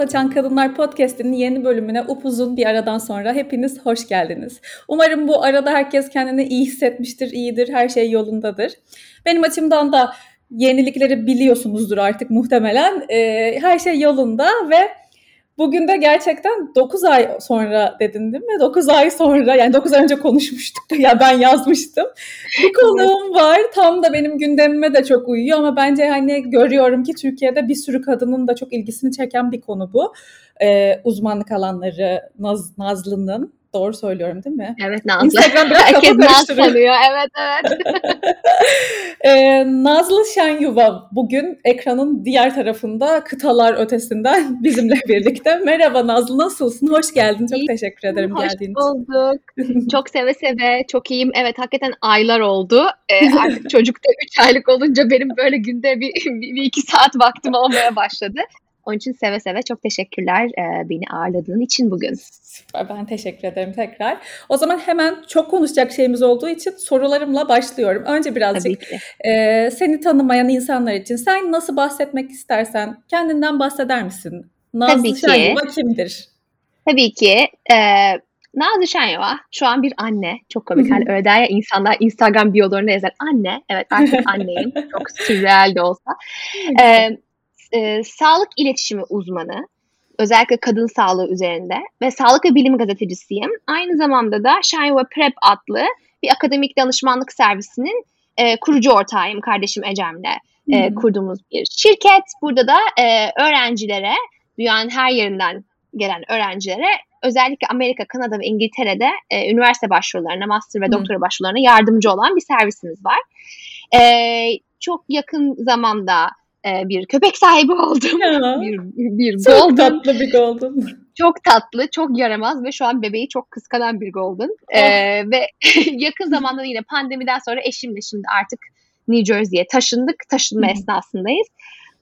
Açan Kadınlar Podcast'inin yeni bölümüne upuzun bir aradan sonra hepiniz hoş geldiniz. Umarım bu arada herkes kendini iyi hissetmiştir, iyidir, her şey yolundadır. Benim açımdan da yenilikleri biliyorsunuzdur artık muhtemelen. Ee, her şey yolunda ve Bugün de gerçekten 9 ay sonra dedin değil mi? 9 ay sonra yani 9 ay önce konuşmuştuk ya ben yazmıştım. Bir konuğum var tam da benim gündemime de çok uyuyor ama bence hani görüyorum ki Türkiye'de bir sürü kadının da çok ilgisini çeken bir konu bu. Ee, uzmanlık alanları Naz, Nazlı'nın Doğru söylüyorum değil mi? Evet Nazlı. Instagram biraz Herkes Naz sanıyor. Evet evet. ee, Nazlı Şenyuva bugün ekranın diğer tarafında kıtalar ötesinden bizimle birlikte. Merhaba Nazlı nasılsın? Hoş geldin. Çok İyi. teşekkür ederim Hoş geldiğin için. bulduk. Çok seve seve. Çok iyiyim. Evet hakikaten aylar oldu. Ee, artık çocuk da 3 aylık olunca benim böyle günde bir, bir, bir iki saat vaktim olmaya başladı. Onun için seve seve çok teşekkürler e, beni ağırladığın için bugün. Süper, ben teşekkür ederim tekrar. O zaman hemen çok konuşacak şeyimiz olduğu için sorularımla başlıyorum. Önce birazcık ki. e, seni tanımayan insanlar için sen nasıl bahsetmek istersen kendinden bahseder misin? Nazlı Tabii ki. Şenyuva kimdir? Tabii ki. E, Nazlı Şenyova şu an bir anne. Çok komik. Hani öyle der ya insanlar Instagram biyolarına yazar. Anne. Evet artık anneyim. Çok sürreal de olsa. E, e, sağlık iletişimi uzmanı. Özellikle kadın sağlığı üzerinde ve sağlık ve bilim gazetecisiyim. Aynı zamanda da Şenova Prep adlı bir akademik danışmanlık servisinin e, kurucu ortağıyım kardeşim Ecem'le e, Hı. kurduğumuz bir şirket. Burada da e, öğrencilere, dünyanın her yerinden gelen öğrencilere özellikle Amerika, Kanada ve İngiltere'de e, üniversite başvurularına, master ve Hı. doktora başvurularına yardımcı olan bir servisimiz var. E, çok yakın zamanda e, bir köpek sahibi oldum. Ya, bir, bir çok golden. tatlı bir golden. Çok tatlı, çok yaramaz ve şu an bebeği çok kıskanan bir golden. Oh. Ee, ve yakın zamanda da yine pandemiden sonra eşimle şimdi artık New Jersey'ye taşındık. Taşınma esnasındayız.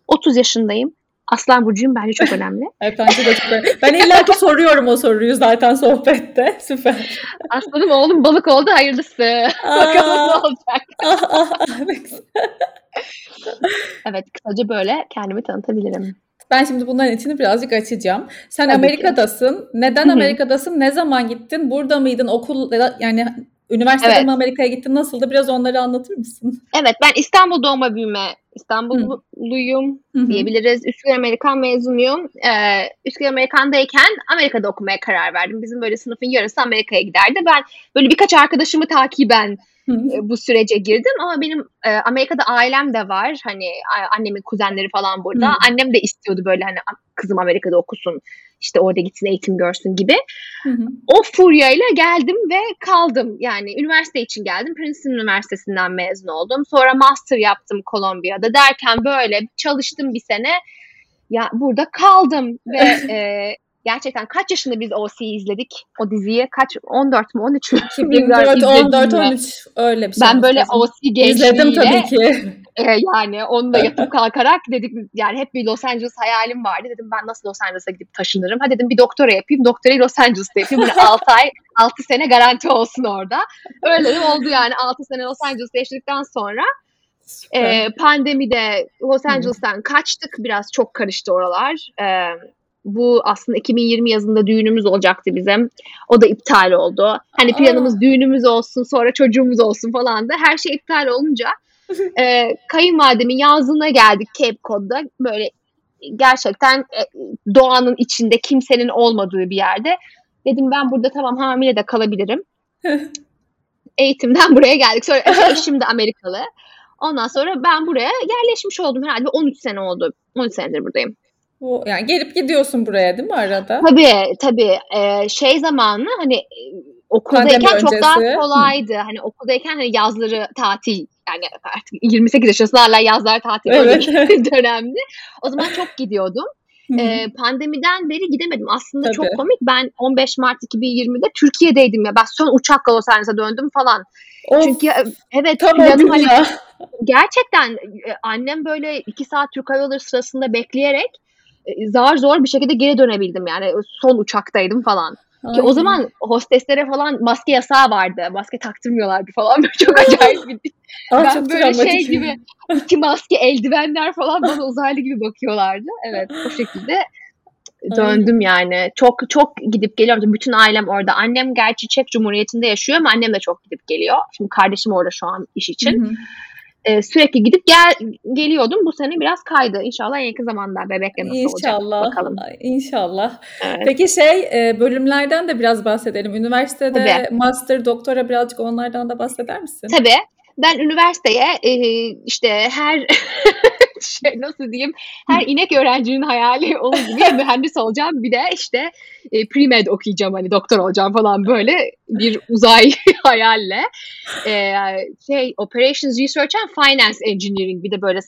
30 yaşındayım. Aslan burcuyum bence çok önemli. Evet, bence de çok önemli. Ben illa ki soruyorum o soruyu zaten sohbette. Süper. Aslanım oğlum balık oldu hayırlısı. Bakalım ne Aa, olacak. ah, ah, ah. Evet kısaca böyle kendimi tanıtabilirim. Ben şimdi bunların içini birazcık açacağım. Sen Tabii ki. Amerika'dasın. Neden Hı hı. Amerika'dasın? Ne zaman gittin? Burada mıydın? Okul yani üniversitede Evet. mi Amerika'ya gittin? Nasıldı? Biraz onları anlatır mısın? Evet ben İstanbul doğma büyüme İstanbulluyum Hı diyebiliriz. Üsküdar Amerikan mezunuyum. Ee, Üsküdar Amerikan'dayken Amerika'da okumaya karar verdim. Bizim böyle sınıfın yarısı Amerika'ya giderdi. Ben böyle birkaç arkadaşımı takiben Hı. e, bu sürece girdim ama benim e, Amerika'da ailem de var. Hani annemin kuzenleri falan burada. Hı. Annem de istiyordu böyle hani "A- kızım Amerika'da okusun. İşte orada gitsin eğitim görsün gibi. Hı hı. O furyayla geldim ve kaldım. Yani üniversite için geldim. Princeton Üniversitesi'nden mezun oldum. Sonra master yaptım Kolombiya'da derken böyle çalıştım bir sene. Ya burada kaldım ve e, gerçekten kaç yaşında biz OC'yi izledik? O diziyi kaç 14 mü 13 mü? 2004, İzledim 14, mi? 13 öyle bir şey. Ben böyle. OC gençliğiyle İzledim tabii ki. e, yani onunla yatıp kalkarak dedik yani hep bir Los Angeles hayalim vardı. Dedim ben nasıl Los Angeles'a gidip taşınırım? Ha dedim bir doktora yapayım. Doktorayı Los Angeles'ta yapayım. Böyle 6 ay 6 sene garanti olsun orada. Öyle de oldu yani 6 sene Los Angeles'ta yaşadıktan sonra e, pandemide Los Angeles'tan kaçtık. Biraz çok karıştı oralar. E, bu aslında 2020 yazında düğünümüz olacaktı bizim. O da iptal oldu. Hani planımız düğünümüz olsun sonra çocuğumuz olsun falan da. Her şey iptal olunca e, kayınvalidemin yazlığına geldik Cape Cod'da. Böyle gerçekten e, doğanın içinde kimsenin olmadığı bir yerde. Dedim ben burada tamam hamile de kalabilirim. Eğitimden buraya geldik. Sonra eşim de Amerikalı. Ondan sonra ben buraya yerleşmiş oldum herhalde 13 sene oldu. 13 senedir buradayım. Bu, yani gelip gidiyorsun buraya değil mi arada? Tabii tabii Ee, şey zamanı hani e, okuldayken Pandemi çok daha kolaydı. Hani okuldayken hani yazları tatil yani artık 28 yaşındasın hala yazlar tatil Evet. bir dönemdi. O zaman çok gidiyordum. Ee, pandemiden beri gidemedim. Aslında çok Tabii. komik. Ben 15 Mart 2020'de Türkiye'deydim ya. Ben son uçakla Los Angeles'a döndüm falan. Of, Çünkü e, evet tam planım hani ya. gerçekten e, annem böyle iki saat Türk Hava Yolları sırasında bekleyerek e, zar zor bir şekilde geri dönebildim. Yani son uçaktaydım falan. Ki o zaman hosteslere falan maske yasağı vardı. Maske taktırmıyorlardı falan. Böyle çok acayip bir Aa, ben çok böyle şey gibi iki maske eldivenler falan bana uzaylı gibi bakıyorlardı. Evet o şekilde döndüm yani. Çok çok gidip geliyorum. Bütün ailem orada. Annem gerçi Çek Cumhuriyeti'nde yaşıyor ama annem de çok gidip geliyor. Şimdi kardeşim orada şu an iş için. Hı hı. Ee, sürekli gidip gel geliyordum. Bu sene biraz kaydı. İnşallah yakın zamanda bebekle nasıl İnşallah. olacak bakalım. İnşallah. Evet. Peki şey e, bölümlerden de biraz bahsedelim. Üniversitede Tabii. master, doktora birazcık onlardan da bahseder misin? Tabii. Ben üniversiteye e, işte her şey nasıl diyeyim? Her inek öğrencinin hayali olur gibi. Mühendis olacağım bir de işte e, pre-med okuyacağım hani doktor olacağım falan böyle bir uzay hayalle. E, şey operations research and finance engineering bir de böyle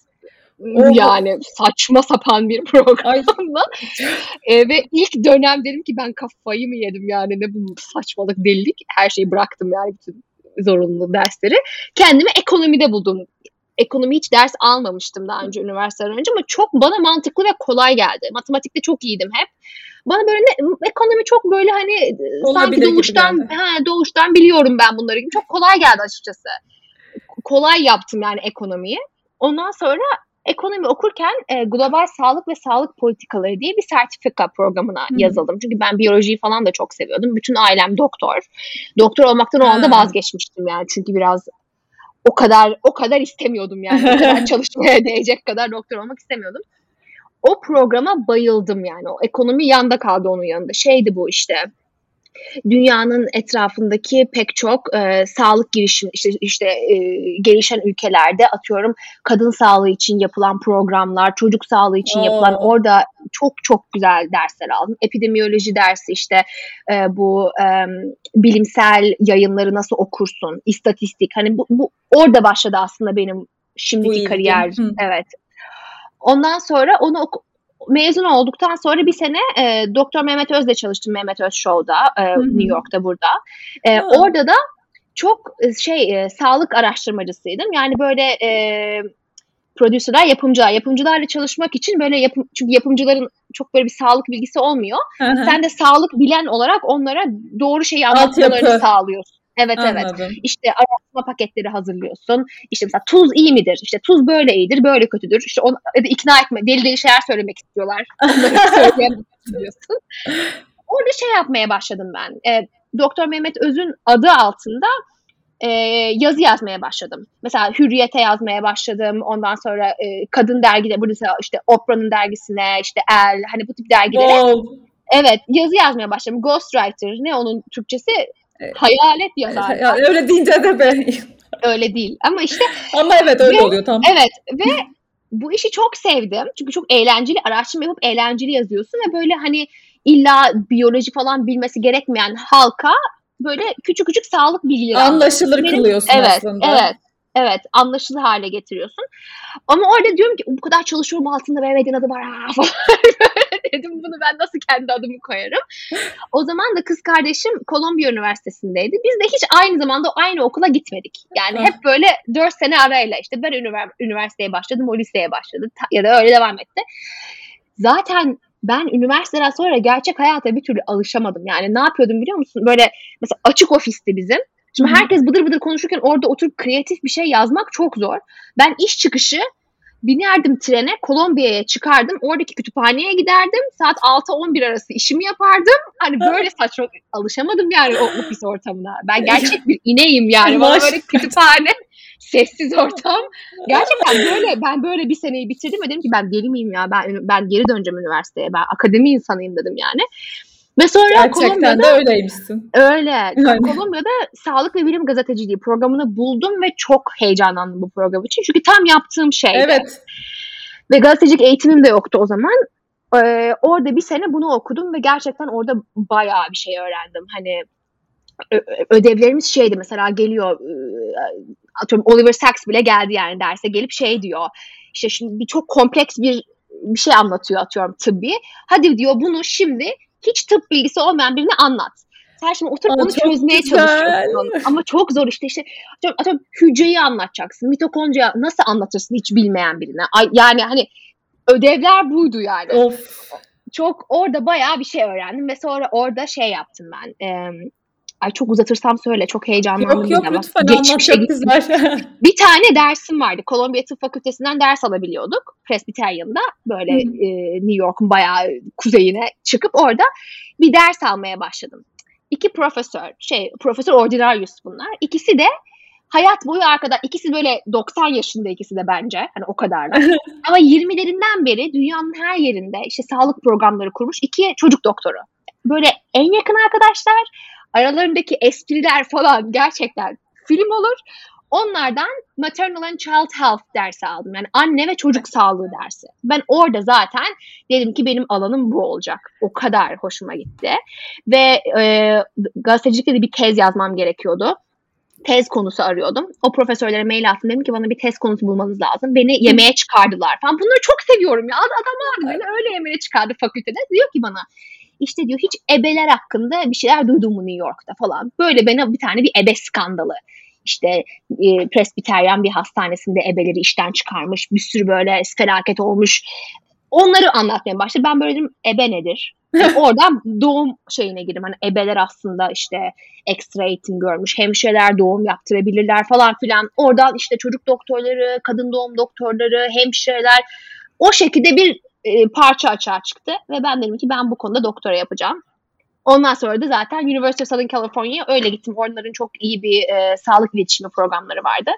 yani saçma sapan bir programla. E, ve ilk dönem dedim ki ben kafayı mı yedim yani? Ne bu saçmalık delilik? Her şeyi bıraktım yani bütün zorunlu dersleri. Kendimi ekonomide buldum ekonomi hiç ders almamıştım daha önce üniversiteden önce ama çok bana mantıklı ve kolay geldi. Matematikte çok iyiydim hep. Bana böyle ne, ekonomi çok böyle hani e, Olabilir sanki doğuştan he, doğuştan biliyorum ben bunları gibi. Çok kolay geldi açıkçası. Kolay yaptım yani ekonomiyi. Ondan sonra ekonomi okurken e, global sağlık ve sağlık politikaları diye bir sertifika programına hmm. yazıldım. Çünkü ben biyolojiyi falan da çok seviyordum. Bütün ailem doktor. Doktor olmaktan o anda vazgeçmiştim yani. Çünkü biraz o kadar o kadar istemiyordum yani. O kadar çalışmaya değecek kadar doktor olmak istemiyordum. O programa bayıldım yani. O ekonomi yanda kaldı onun yanında. Şeydi bu işte dünyanın etrafındaki pek çok e, sağlık girişim işte işte e, gelişen ülkelerde atıyorum kadın sağlığı için yapılan programlar, çocuk sağlığı için Oo. yapılan orada çok çok güzel dersler aldım. Epidemiyoloji dersi işte e, bu e, bilimsel yayınları nasıl okursun, istatistik hani bu, bu orada başladı aslında benim şimdiki kariyer. Hı. Evet. Ondan sonra onu mezun olduktan sonra bir sene e, Doktor Mehmet Öz'le çalıştım Mehmet Öz Show'da e, New York'ta burada. E, orada da çok e, şey e, sağlık araştırmacısıydım. Yani böyle e, prodüserler, yapımcılar. Yapımcılarla çalışmak için böyle yapım, çünkü yapımcıların çok böyle bir sağlık bilgisi olmuyor. Hı-hı. Sen de sağlık bilen olarak onlara doğru şeyi anlatmalarını sağlıyorsun. Evet Anladım. evet. İşte araştırma paketleri hazırlıyorsun. İşte mesela tuz iyi midir? İşte tuz böyle iyidir, böyle kötüdür. İşte onu ya da ikna etme, deli deli şeyler söylemek istiyorlar. Onları Orada şey yapmaya başladım ben. E, Doktor Mehmet Öz'ün adı altında e, yazı yazmaya başladım. Mesela Hürriyet'e yazmaya başladım. Ondan sonra e, kadın dergide, burada işte Oprah'nın dergisine, işte El, hani bu tip dergilere. Wow. Evet, yazı yazmaya başladım. Ghostwriter, ne onun Türkçesi? Hayalet yazar. Ya, öyle deyince de be. öyle değil. Ama işte. Ama evet öyle ve, oluyor tam. Evet ve bu işi çok sevdim. Çünkü çok eğlenceli. Araştırma yapıp eğlenceli yazıyorsun ve böyle hani illa biyoloji falan bilmesi gerekmeyen halka böyle küçük küçük sağlık bilgileri anlaşılır Benim, kılıyorsun evet, aslında. Evet. Evet anlaşılır hale getiriyorsun. Ama orada diyorum ki bu kadar çalışıyorum altında Mehmet'in adı var falan. dedim bunu ben nasıl kendi adımı koyarım. O zaman da kız kardeşim Kolombiya Üniversitesi'ndeydi. Biz de hiç aynı zamanda aynı okula gitmedik. Yani hep böyle dört sene arayla işte ben üniversiteye başladım, o liseye başladı ya da öyle devam etti. Zaten ben üniversiteden sonra gerçek hayata bir türlü alışamadım. Yani ne yapıyordum biliyor musun? Böyle mesela açık ofisti bizim. Şimdi herkes bıdır bıdır konuşurken orada oturup kreatif bir şey yazmak çok zor. Ben iş çıkışı binerdim trene Kolombiya'ya çıkardım. Oradaki kütüphaneye giderdim. Saat 6-11 arası işimi yapardım. Hani böyle saçma alışamadım yani o ofis ortamına. Ben gerçek bir ineyim yani. Bana böyle kütüphane sessiz ortam. Gerçekten böyle ben böyle bir seneyi bitirdim ve dedim ki ben deli miyim ya ben ben geri döneceğim üniversiteye. Ben akademi insanıyım dedim yani. Ve sonra Gerçekten Kolombiya'da, de öyleymişsin. Öyle. Yani. Kolombiya'da Sağlık ve Bilim Gazeteciliği programını buldum ve çok heyecanlandım bu program için. Çünkü tam yaptığım şeydi. Evet. Ve gazetecilik eğitimim de yoktu o zaman. Ee, orada bir sene bunu okudum ve gerçekten orada bayağı bir şey öğrendim. Hani ödevlerimiz şeydi mesela geliyor atıyorum Oliver Sacks bile geldi yani derse gelip şey diyor. İşte şimdi bir çok kompleks bir bir şey anlatıyor atıyorum tıbbi. Hadi diyor bunu şimdi hiç tıp bilgisi olmayan birine anlat. Sen şimdi oturup Aa, onu çözmeye güzel. çalışıyorsun. Ama çok zor işte işte atıyorum, atıyorum hücreyi anlatacaksın. Mitokondriya nasıl anlatırsın hiç bilmeyen birine. Ay, yani hani ödevler buydu yani. Of. Çok orada bayağı bir şey öğrendim ve sonra orada şey yaptım ben. E, Ay çok uzatırsam söyle. Çok heyecanlandım. Yok yok bak. lütfen anlat Geçmişe çok güzel. Bir tane dersim vardı. Columbia Tıp Fakültesinden ders alabiliyorduk. Presbyterian'da böyle Hı. e, New York'un bayağı kuzeyine çıkıp orada bir ders almaya başladım. İki profesör, şey Profesör Ordinarius bunlar. İkisi de hayat boyu arkadaş. İkisi böyle 90 yaşında ikisi de bence. Hani o kadar. Ama 20'lerinden beri dünyanın her yerinde işte sağlık programları kurmuş iki çocuk doktoru. Böyle en yakın arkadaşlar, aralarındaki espriler falan gerçekten film olur. Onlardan maternal and child health dersi aldım. Yani anne ve çocuk sağlığı dersi. Ben orada zaten dedim ki benim alanım bu olacak. O kadar hoşuma gitti. Ve e, gazetecilikte de bir tez yazmam gerekiyordu. Tez konusu arıyordum. O profesörlere mail attım. Dedim ki bana bir tez konusu bulmanız lazım. Beni yemeğe çıkardılar falan. Bunları çok seviyorum ya. Adamlar beni öyle yemeğe çıkardı fakültede. Diyor ki bana işte diyor hiç ebeler hakkında bir şeyler duydun mu New York'ta falan. Böyle bana bir tane bir ebe skandalı. İşte e, Presbyterian bir hastanesinde ebeleri işten çıkarmış. Bir sürü böyle felaket olmuş. Onları anlatmaya başladı. Ben böyle dedim ebe nedir? Yani oradan doğum şeyine girdim. Hani ebeler aslında işte ekstra eğitim görmüş. Hemşireler doğum yaptırabilirler falan filan. Oradan işte çocuk doktorları, kadın doğum doktorları, hemşireler o şekilde bir e, parça açığa çıktı. Ve ben dedim ki ben bu konuda doktora yapacağım. Ondan sonra da zaten University of Southern California'ya öyle gittim. Onların çok iyi bir e, sağlık iletişimi programları vardı.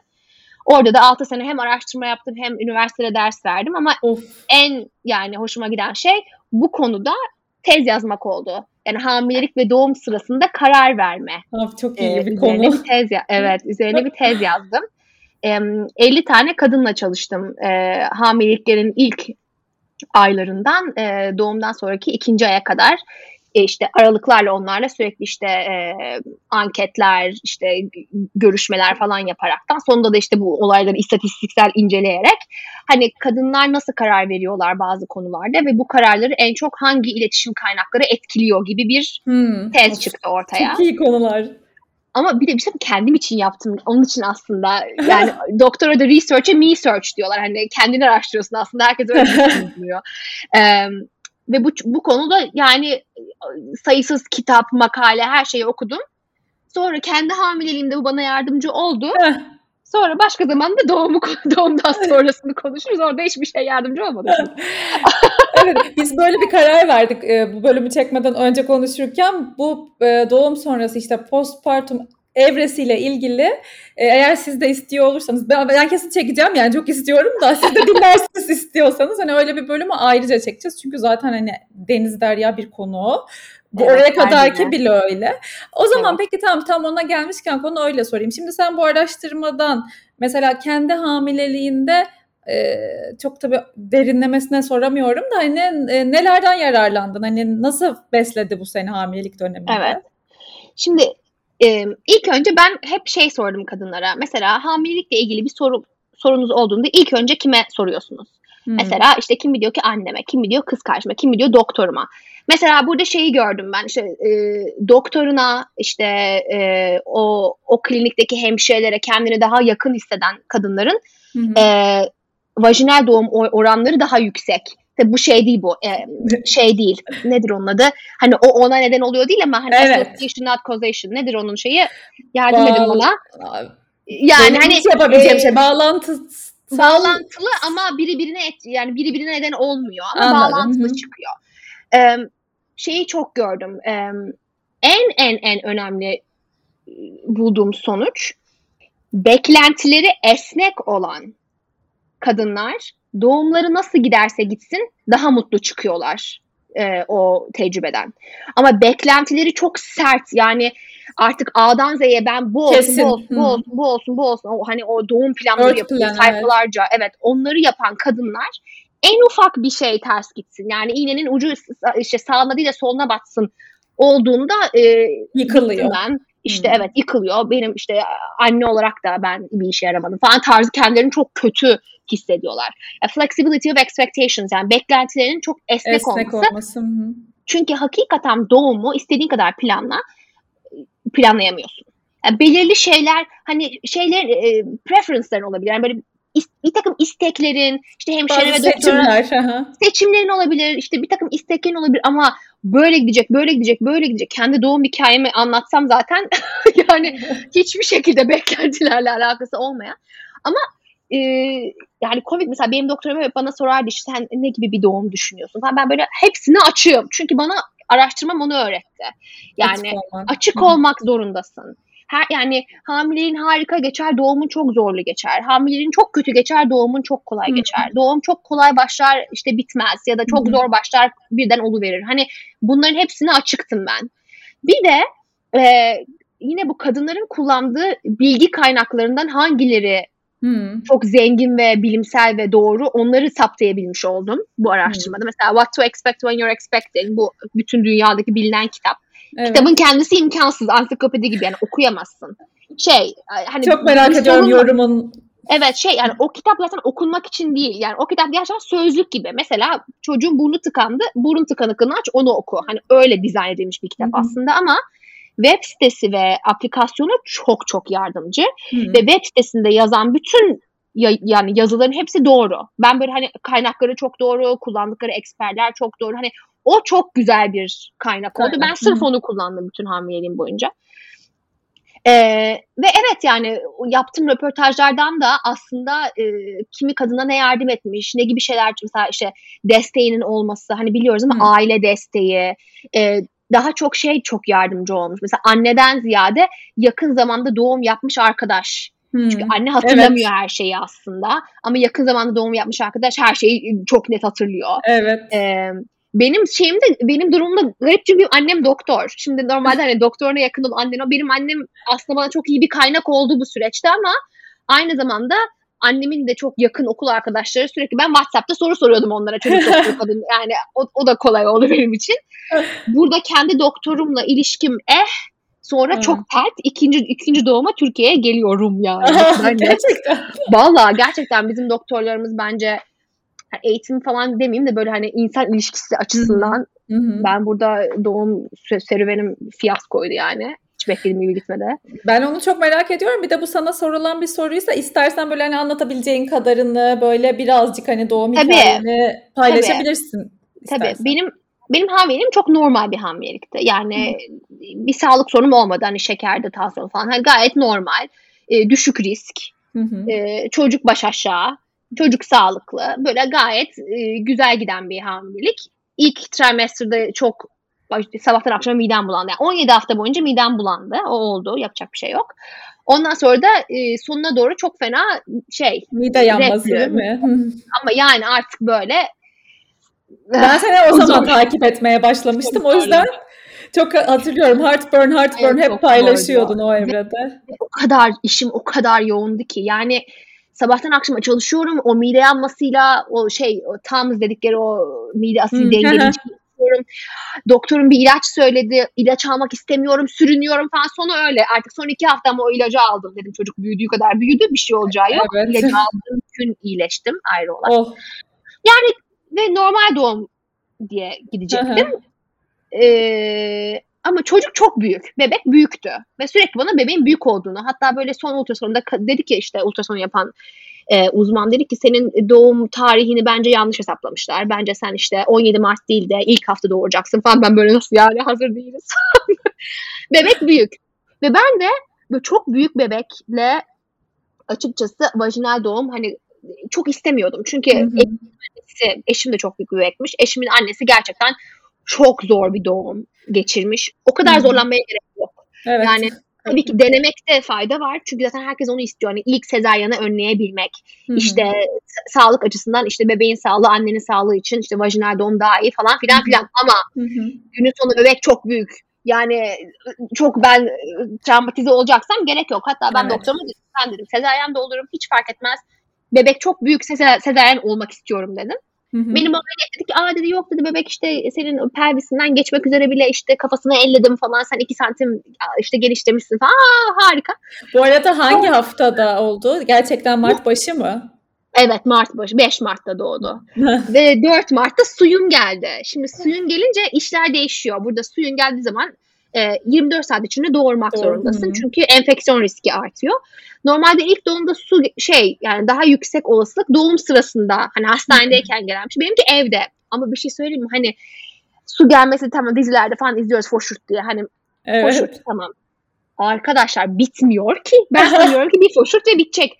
Orada da 6 sene hem araştırma yaptım hem üniversitede ders verdim ama of. en yani hoşuma giden şey bu konuda tez yazmak oldu. Yani hamilelik ve doğum sırasında karar verme. Abi çok iyi Ee, bir konu. bir tez ya evet üzerine bir tez yazdım. Em, 50 tane kadınla çalıştım. E, hamileliklerin ilk aylarından e, doğumdan sonraki ikinci aya kadar e, işte aralıklarla onlarla sürekli işte e, anketler, işte görüşmeler falan yaparaktan sonunda da işte bu olayları istatistiksel inceleyerek hani kadınlar nasıl karar veriyorlar bazı konularda ve bu kararları en çok hangi iletişim kaynakları etkiliyor gibi bir Hmm. tez çıktı ortaya. Çok iyi konular. Ama bir de bir şey kendim için yaptım. Onun için aslında yani doktora da research'e me search diyorlar. Hani kendini araştırıyorsun aslında. Herkes öyle düşünüyor. Ee, ve bu, bu konuda yani sayısız kitap, makale her şeyi okudum. Sonra kendi hamileliğimde bu bana yardımcı oldu. Sonra başka zaman da doğumu, doğumdan sonrasını konuşuruz. Orada hiçbir şey yardımcı olmadı. Evet, biz böyle bir karar verdik e, bu bölümü çekmeden önce konuşurken bu e, doğum sonrası işte postpartum evresiyle ilgili e, eğer siz de istiyor olursanız ben, ben kesin çekeceğim yani çok istiyorum da siz de dinlersiniz istiyorsanız hani öyle bir bölümü ayrıca çekeceğiz çünkü zaten hani deniz derya bir konu. Bu Evet, oraya kadar ki bile öyle. O zaman Evet. peki tamam tam ona gelmişken konu öyle sorayım. Şimdi sen bu araştırmadan mesela kendi hamileliğinde e, çok tabii derinlemesine soramıyorum da hani e, nelerden yararlandın? Hani nasıl besledi bu seni hamilelik döneminde? Evet. Şimdi e, ilk önce ben hep şey sordum kadınlara. Mesela hamilelikle ilgili bir soru sorunuz olduğunda ilk önce kime soruyorsunuz? Hmm. Mesela işte kim diyor ki anneme, kim diyor kız kardeşime, kim diyor doktoruma. Mesela burada şeyi gördüm ben işte e, doktoruna işte e, o o klinikteki hemşirelere kendini daha yakın hisseden kadınların hı. e, vajinal doğum or- oranları daha yüksek. Tabii bu şey değil bu. e, şey değil. Nedir onun adı? Hani o ona neden oluyor değil ama hani Evet. association not causation. Nedir onun şeyi? Yardım edin bana. Yani benim hani yapabileceğim e, şey bağlantı bağlantılı ama biri birine et, yani biri birine neden olmuyor ama Anladım, bağlantılı hı. çıkıyor. Ee, şeyi çok gördüm. Ee, en en en önemli bulduğum sonuç beklentileri esnek olan kadınlar doğumları nasıl giderse gitsin daha mutlu çıkıyorlar e, o tecrübeden. Ama beklentileri çok sert yani artık A'dan Z'ye ben bu olsun, Kesin, bu olsun, bu olsun, bu olsun, bu olsun. O, hani o doğum planları yapıyor plan, sayfalarca. Evet. onları yapan kadınlar en ufak bir şey ters gitsin. Yani iğnenin ucu işte sağına değil de soluna batsın olduğunda e, yıkılıyor. Ben. İşte Hmm. evet yıkılıyor. Benim işte anne olarak da ben bir işe yaramadım falan tarzı kendilerini çok kötü hissediyorlar. Ya, flexibility of expectations yani beklentilerinin çok esnek, Esnek olması. olması. hı. Çünkü hakikaten doğumu istediğin kadar planla planlayamıyorsun. Yani belirli şeyler hani şeyler e, preference'ların olabilir. Yani böyle bir takım isteklerin işte hemşire ve doktora seçimler. seçimlerin olabilir işte bir takım isteklerin olabilir ama böyle gidecek böyle gidecek böyle gidecek. Kendi doğum hikayemi anlatsam zaten yani hiçbir şekilde beklentilerle alakası olmayan. Ama e, yani komik mesela benim doktorum hep bana sorardı işte sen ne gibi bir doğum düşünüyorsun falan. Ben böyle hepsini açığım. Çünkü bana araştırmam onu öğretti. Yani Açık olmak. açık olmak zorundasın her, yani hamileliğin harika geçer, doğumun çok zorlu geçer. Hamileliğin çok kötü geçer, doğumun çok kolay Hı. geçer. Doğum çok kolay başlar, işte bitmez ya da çok Hı hı. zor başlar, birden oluverir. Hani bunların hepsine açıktım ben. Bir de e, yine bu kadınların kullandığı bilgi kaynaklarından hangileri Hı. çok zengin ve bilimsel ve doğru onları saptayabilmiş oldum bu araştırmada. Mesela What to Expect When You're Expecting bu bütün dünyadaki bilinen kitap. Evet. Kitabın kendisi imkansız ansiklopedi gibi yani okuyamazsın. Şey hani Çok merak ediyorum sorun var. yorumun. Evet şey yani o kitap zaten okunmak için değil. Yani o kitap gerçekten sözlük gibi. Mesela çocuğun burnu tıkandı. Burun tıkanıklığını aç onu oku. Hani öyle dizayn edilmiş bir kitap Hı hı. aslında ama web sitesi ve aplikasyonu çok çok yardımcı. Hı. Ve web sitesinde yazan bütün ya- yani yazıların hepsi doğru. Ben böyle hani kaynakları çok doğru, kullandıkları eksperler çok doğru. Hani o çok güzel bir kaynak oldu. Ben sırf onu kullandım bütün hamileliğim boyunca. Ee, ve evet yani yaptığım röportajlardan da aslında e, kimi kadına ne yardım etmiş, ne gibi şeyler mesela işte desteğinin olması hani biliyoruz ama Hı. aile desteği e, daha çok şey çok yardımcı olmuş. Mesela anneden ziyade yakın zamanda doğum yapmış arkadaş. Hı. Çünkü anne hatırlamıyor her şeyi aslında ama yakın zamanda doğum yapmış arkadaş her şeyi çok net hatırlıyor. Evet. Ee, benim şeyimde benim durumumda garip çünkü annem doktor. Şimdi normalde hani doktoruna yakın olan annen o. Benim annem aslında bana çok iyi bir kaynak oldu bu süreçte ama aynı zamanda annemin de çok yakın okul arkadaşları sürekli ben WhatsApp'ta soru soruyordum onlara çocuk doktoru kadın yani o, o da kolay oldu benim için. Burada kendi doktorumla ilişkim eh sonra Hı. çok pert ikinci ikinci doğuma Türkiye'ye geliyorum yani. De- Gerçekten. Valla gerçekten bizim doktorlarımız bence eğitim falan demeyeyim de böyle hani insan ilişkisi açısından Hı hı. ben burada doğum serüvenim fiyaskoydu yani. Hiç beklediğim gibi gitmedi. Ben onu çok merak ediyorum. Bir de bu sana sorulan bir soruysa istersen böyle hani anlatabileceğin kadarını böyle birazcık hani doğum Tabii. hikayeni paylaşabilirsin. Tabii istersen. benim benim hamileliğim çok normal bir hamilelikti. Yani bir sağlık sorunum olmadı. Hani şekerde, tansiyon falan. Hani gayet normal. E, düşük risk. Hı hı. E, çocuk baş aşağı. Çocuk sağlıklı. Böyle gayet e, güzel giden bir hamilelik. İlk trimesterde çok sabahtan akşama midem bulandı. Yani 17 hafta boyunca midem bulandı. O oldu. Yapacak bir şey yok. Ondan sonra da e, sonuna doğru çok fena şey Mide yanması değil mi? Hı. ama yani artık böyle Ben seni o zaman takip etmeye başlamıştım. O yüzden çok hatırlıyorum. Heartburn, heartburn Evet, hep paylaşıyordun o evrede. o kadar işim o kadar yoğundu ki yani sabahtan akşama çalışıyorum o mide yanmasıyla o şey o Tums dedikleri o mide hı hı. çalışıyorum. Doktorum bir ilaç söyledi. ilaç almak istemiyorum. Sürünüyorum falan. Sonu öyle. Artık son iki hafta ama o ilacı aldım dedim. Çocuk büyüdüğü kadar büyüdü. Bir şey olacağı yok. Evet. İlacı aldığım gün iyileştim. Ayrı olan. Oh. Ve normal doğum diye gidecektim. Ee, ama çocuk çok büyük. Bebek büyüktü. Ve sürekli bana bebeğin büyük olduğunu. Hatta böyle son ultrasonda ka- dedi ki işte ultrason yapan e, uzman dedi ki senin doğum tarihini bence yanlış hesaplamışlar. Bence sen işte 17 Mart değil de ilk hafta doğuracaksın falan. Ben böyle nasıl yani hazır değiliz. Bebek büyük. Ve ben de böyle çok büyük bebekle açıkçası vajinal doğum hani çok istemiyordum. Çünkü Hı hı. annesi, eşim de çok büyük bir bebekmiş. Eşimin annesi gerçekten çok zor bir doğum geçirmiş. O kadar Hı hı. zorlanmaya gerek yok. Evet. Yani tabii ki denemekte fayda var. Çünkü zaten herkes onu istiyor. Hani ilk sezaryanı önleyebilmek. Hı hı. İşte sa- sağlık açısından işte bebeğin sağlığı, annenin sağlığı için işte vajinal doğum daha iyi falan filan Hı hı. filan. Ama Hı hı. günün sonu bebek çok büyük. Yani çok ben e, travmatize olacaksam gerek yok. Hatta ben Evet. doktoruma dedim, ben dedim sezaryen de olurum hiç fark etmez. Bebek çok büyükse se- sezaryen olmak istiyorum dedim. Hı hı. Benim ameliyat dedi ki aa dedi yok dedi bebek işte senin pelvisinden geçmek üzere bile işte kafasını elledim falan sen iki santim işte genişlemişsin falan. Aa, harika. Bu arada hangi haftada oldu? Gerçekten Mart başı mı? Evet Mart başı 5 Mart'ta doğdu. Ve 4 Mart'ta suyun geldi. Şimdi suyun gelince işler değişiyor. Burada suyun geldiği zaman e, 24 saat içinde doğurmak zorundasın. Hı. Çünkü enfeksiyon riski artıyor. Normalde ilk doğumda su şey yani daha yüksek olasılık doğum sırasında hani hastanedeyken gelen bir şey. Benimki evde. Ama bir şey söyleyeyim mi? Hani su gelmesi tamam dizilerde falan izliyoruz foşurt diye. Hani Evet. foşurt tamam. Arkadaşlar bitmiyor ki. Ben sanıyorum ki bir foşurt ve bitecek.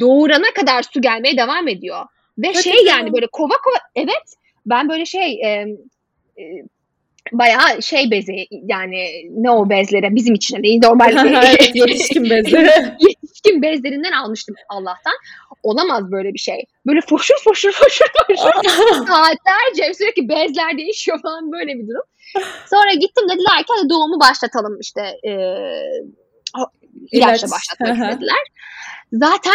Doğurana kadar su gelmeye devam ediyor. Ve Hadi şey canım. yani böyle kova kova evet ben böyle şey e, e, bayağı şey bezi yani ne o bezlere bizim için değil normal evet, yetişkin bezleri. yetişkin bezlerinden almıştım Allah'tan. Olamaz böyle bir şey. Böyle foşur foşur foşur foşur saatlerce sürekli bezler değişiyor falan böyle bir durum. Sonra gittim dediler ki hadi doğumu başlatalım işte e, ilaçla İlaç. başlatmak istediler. Zaten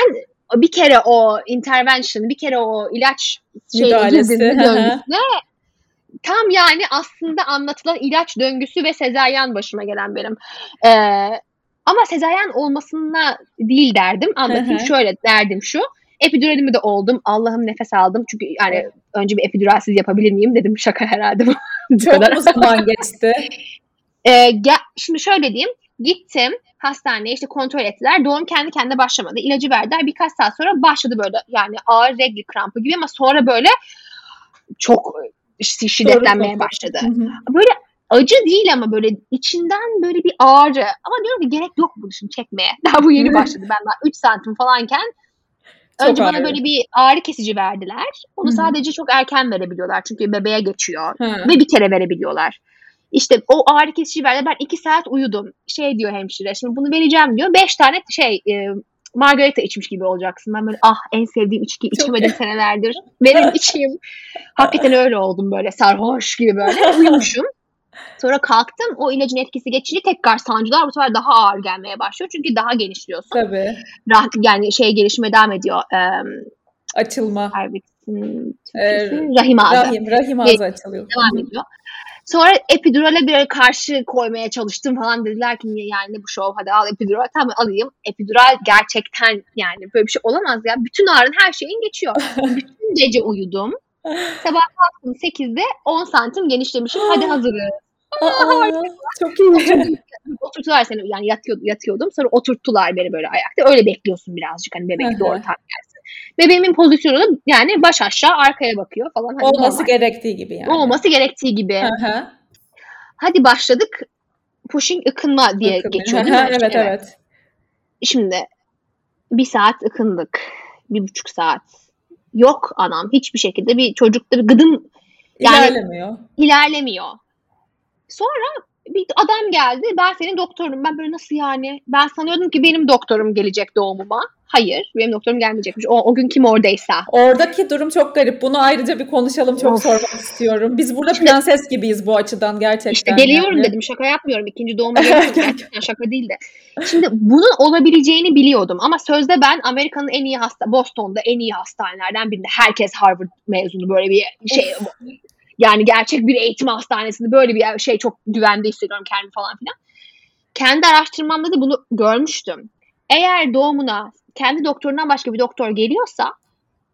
bir kere o intervention, bir kere o ilaç şey girdiğinde tam yani aslında anlatılan ilaç döngüsü ve sezaryen başıma gelen benim. Ee, ama sezaryen olmasına değil derdim. Anlatayım şöyle derdim şu. Epiduralimi de oldum. Allah'ım nefes aldım. Çünkü yani önce bir epiduralsiz yapabilir miyim dedim. Şaka herhalde bu. Çok kadar. mu zaman geçti? Ee, ge- şimdi şöyle diyeyim. Gittim hastaneye işte kontrol ettiler. Doğum kendi kendine başlamadı. İlacı verdiler. Birkaç saat sonra başladı böyle yani ağır regl krampı gibi ama sonra böyle çok şiddetlenmeye başladı. Hı hı. Böyle acı değil ama böyle içinden böyle bir ağrı. Ama diyorum ki gerek yok bunu şimdi çekmeye. Daha bu yeni başladı. Ben daha 3 santim falanken Çok önce bana ağrı. böyle bir ağrı kesici verdiler. Onu Hı hı. sadece çok erken verebiliyorlar. Çünkü bebeğe geçiyor. Ha. Ve bir kere verebiliyorlar. İşte o ağrı kesici verdi. Ben iki saat uyudum. Şey diyor hemşire. Şimdi bunu vereceğim diyor. Beş tane şey e, margarita içmiş gibi olacaksın. Ben böyle ah en sevdiğim içki içmedim senelerdir. Verin içeyim. Hakikaten öyle oldum böyle sarhoş gibi böyle. Uyumuşum. Sonra kalktım. O ilacın etkisi geçince tekrar sancılar bu sefer daha ağır gelmeye başlıyor. Çünkü daha genişliyorsun. Tabii. Rahat, yani şey gelişime devam ediyor. Ee, Açılma. Cervix'in Ee, rahim ağzı Rahim, rahim ağzı açılıyor. devam ediyor. Sonra epidurale bir karşı koymaya çalıştım falan dediler ki yani ne bu şov hadi al epidural tamam alayım. Epidural gerçekten yani böyle bir şey olamaz ya. Bütün ağrın her şeyin geçiyor. Bütün gece uyudum. Sabah kalktım 8'de 10 santim genişlemişim. Hadi hazırız. Çok iyi. Oturttular seni yani yatıyor, yatıyordum. Sonra oturttular beni böyle ayakta. Öyle bekliyorsun birazcık hani bebek doğru tam. Bebeğimin pozisyonu da yani baş aşağı arkaya bakıyor falan. Hani Olması normal. gerektiği gibi yani. Olması gerektiği gibi. Hadi başladık. Pushing ıkınma diye Bakın. geçiyor değil mi? Evet evet. Şimdi bir saat ıkındık. Bir buçuk saat. Yok anam hiçbir şekilde bir çocukta bir gıdım Yani- İlerlemiyor. ilerlemiyor. Sonra bir adam geldi. Ben senin doktorun. Ben böyle nasıl yani? Ben sanıyordum ki benim doktorum gelecek doğumuma. Hayır. Benim doktorum gelmeyecekmiş. O, o gün kim oradaysa. Oradaki durum çok garip. Bunu ayrıca bir konuşalım. Çok Of. sormak istiyorum. Biz burada Şimdi- prenses gibiyiz bu açıdan gerçekten. İşte geliyorum yani. dedim. Şaka yapmıyorum. İkinci geliyorum. Gerçekten şaka değil de. Şimdi bunun olabileceğini biliyordum. Ama sözde ben Amerika'nın en iyi hasta, Boston'da en iyi hastanelerden birinde. Herkes Harvard mezunu böyle bir şey. Yani gerçek bir eğitim hastanesinde böyle bir şey çok güvende hissediyorum kendimi falan filan. Kendi araştırmamda da bunu görmüştüm. Eğer doğumuna kendi doktorundan başka bir doktor geliyorsa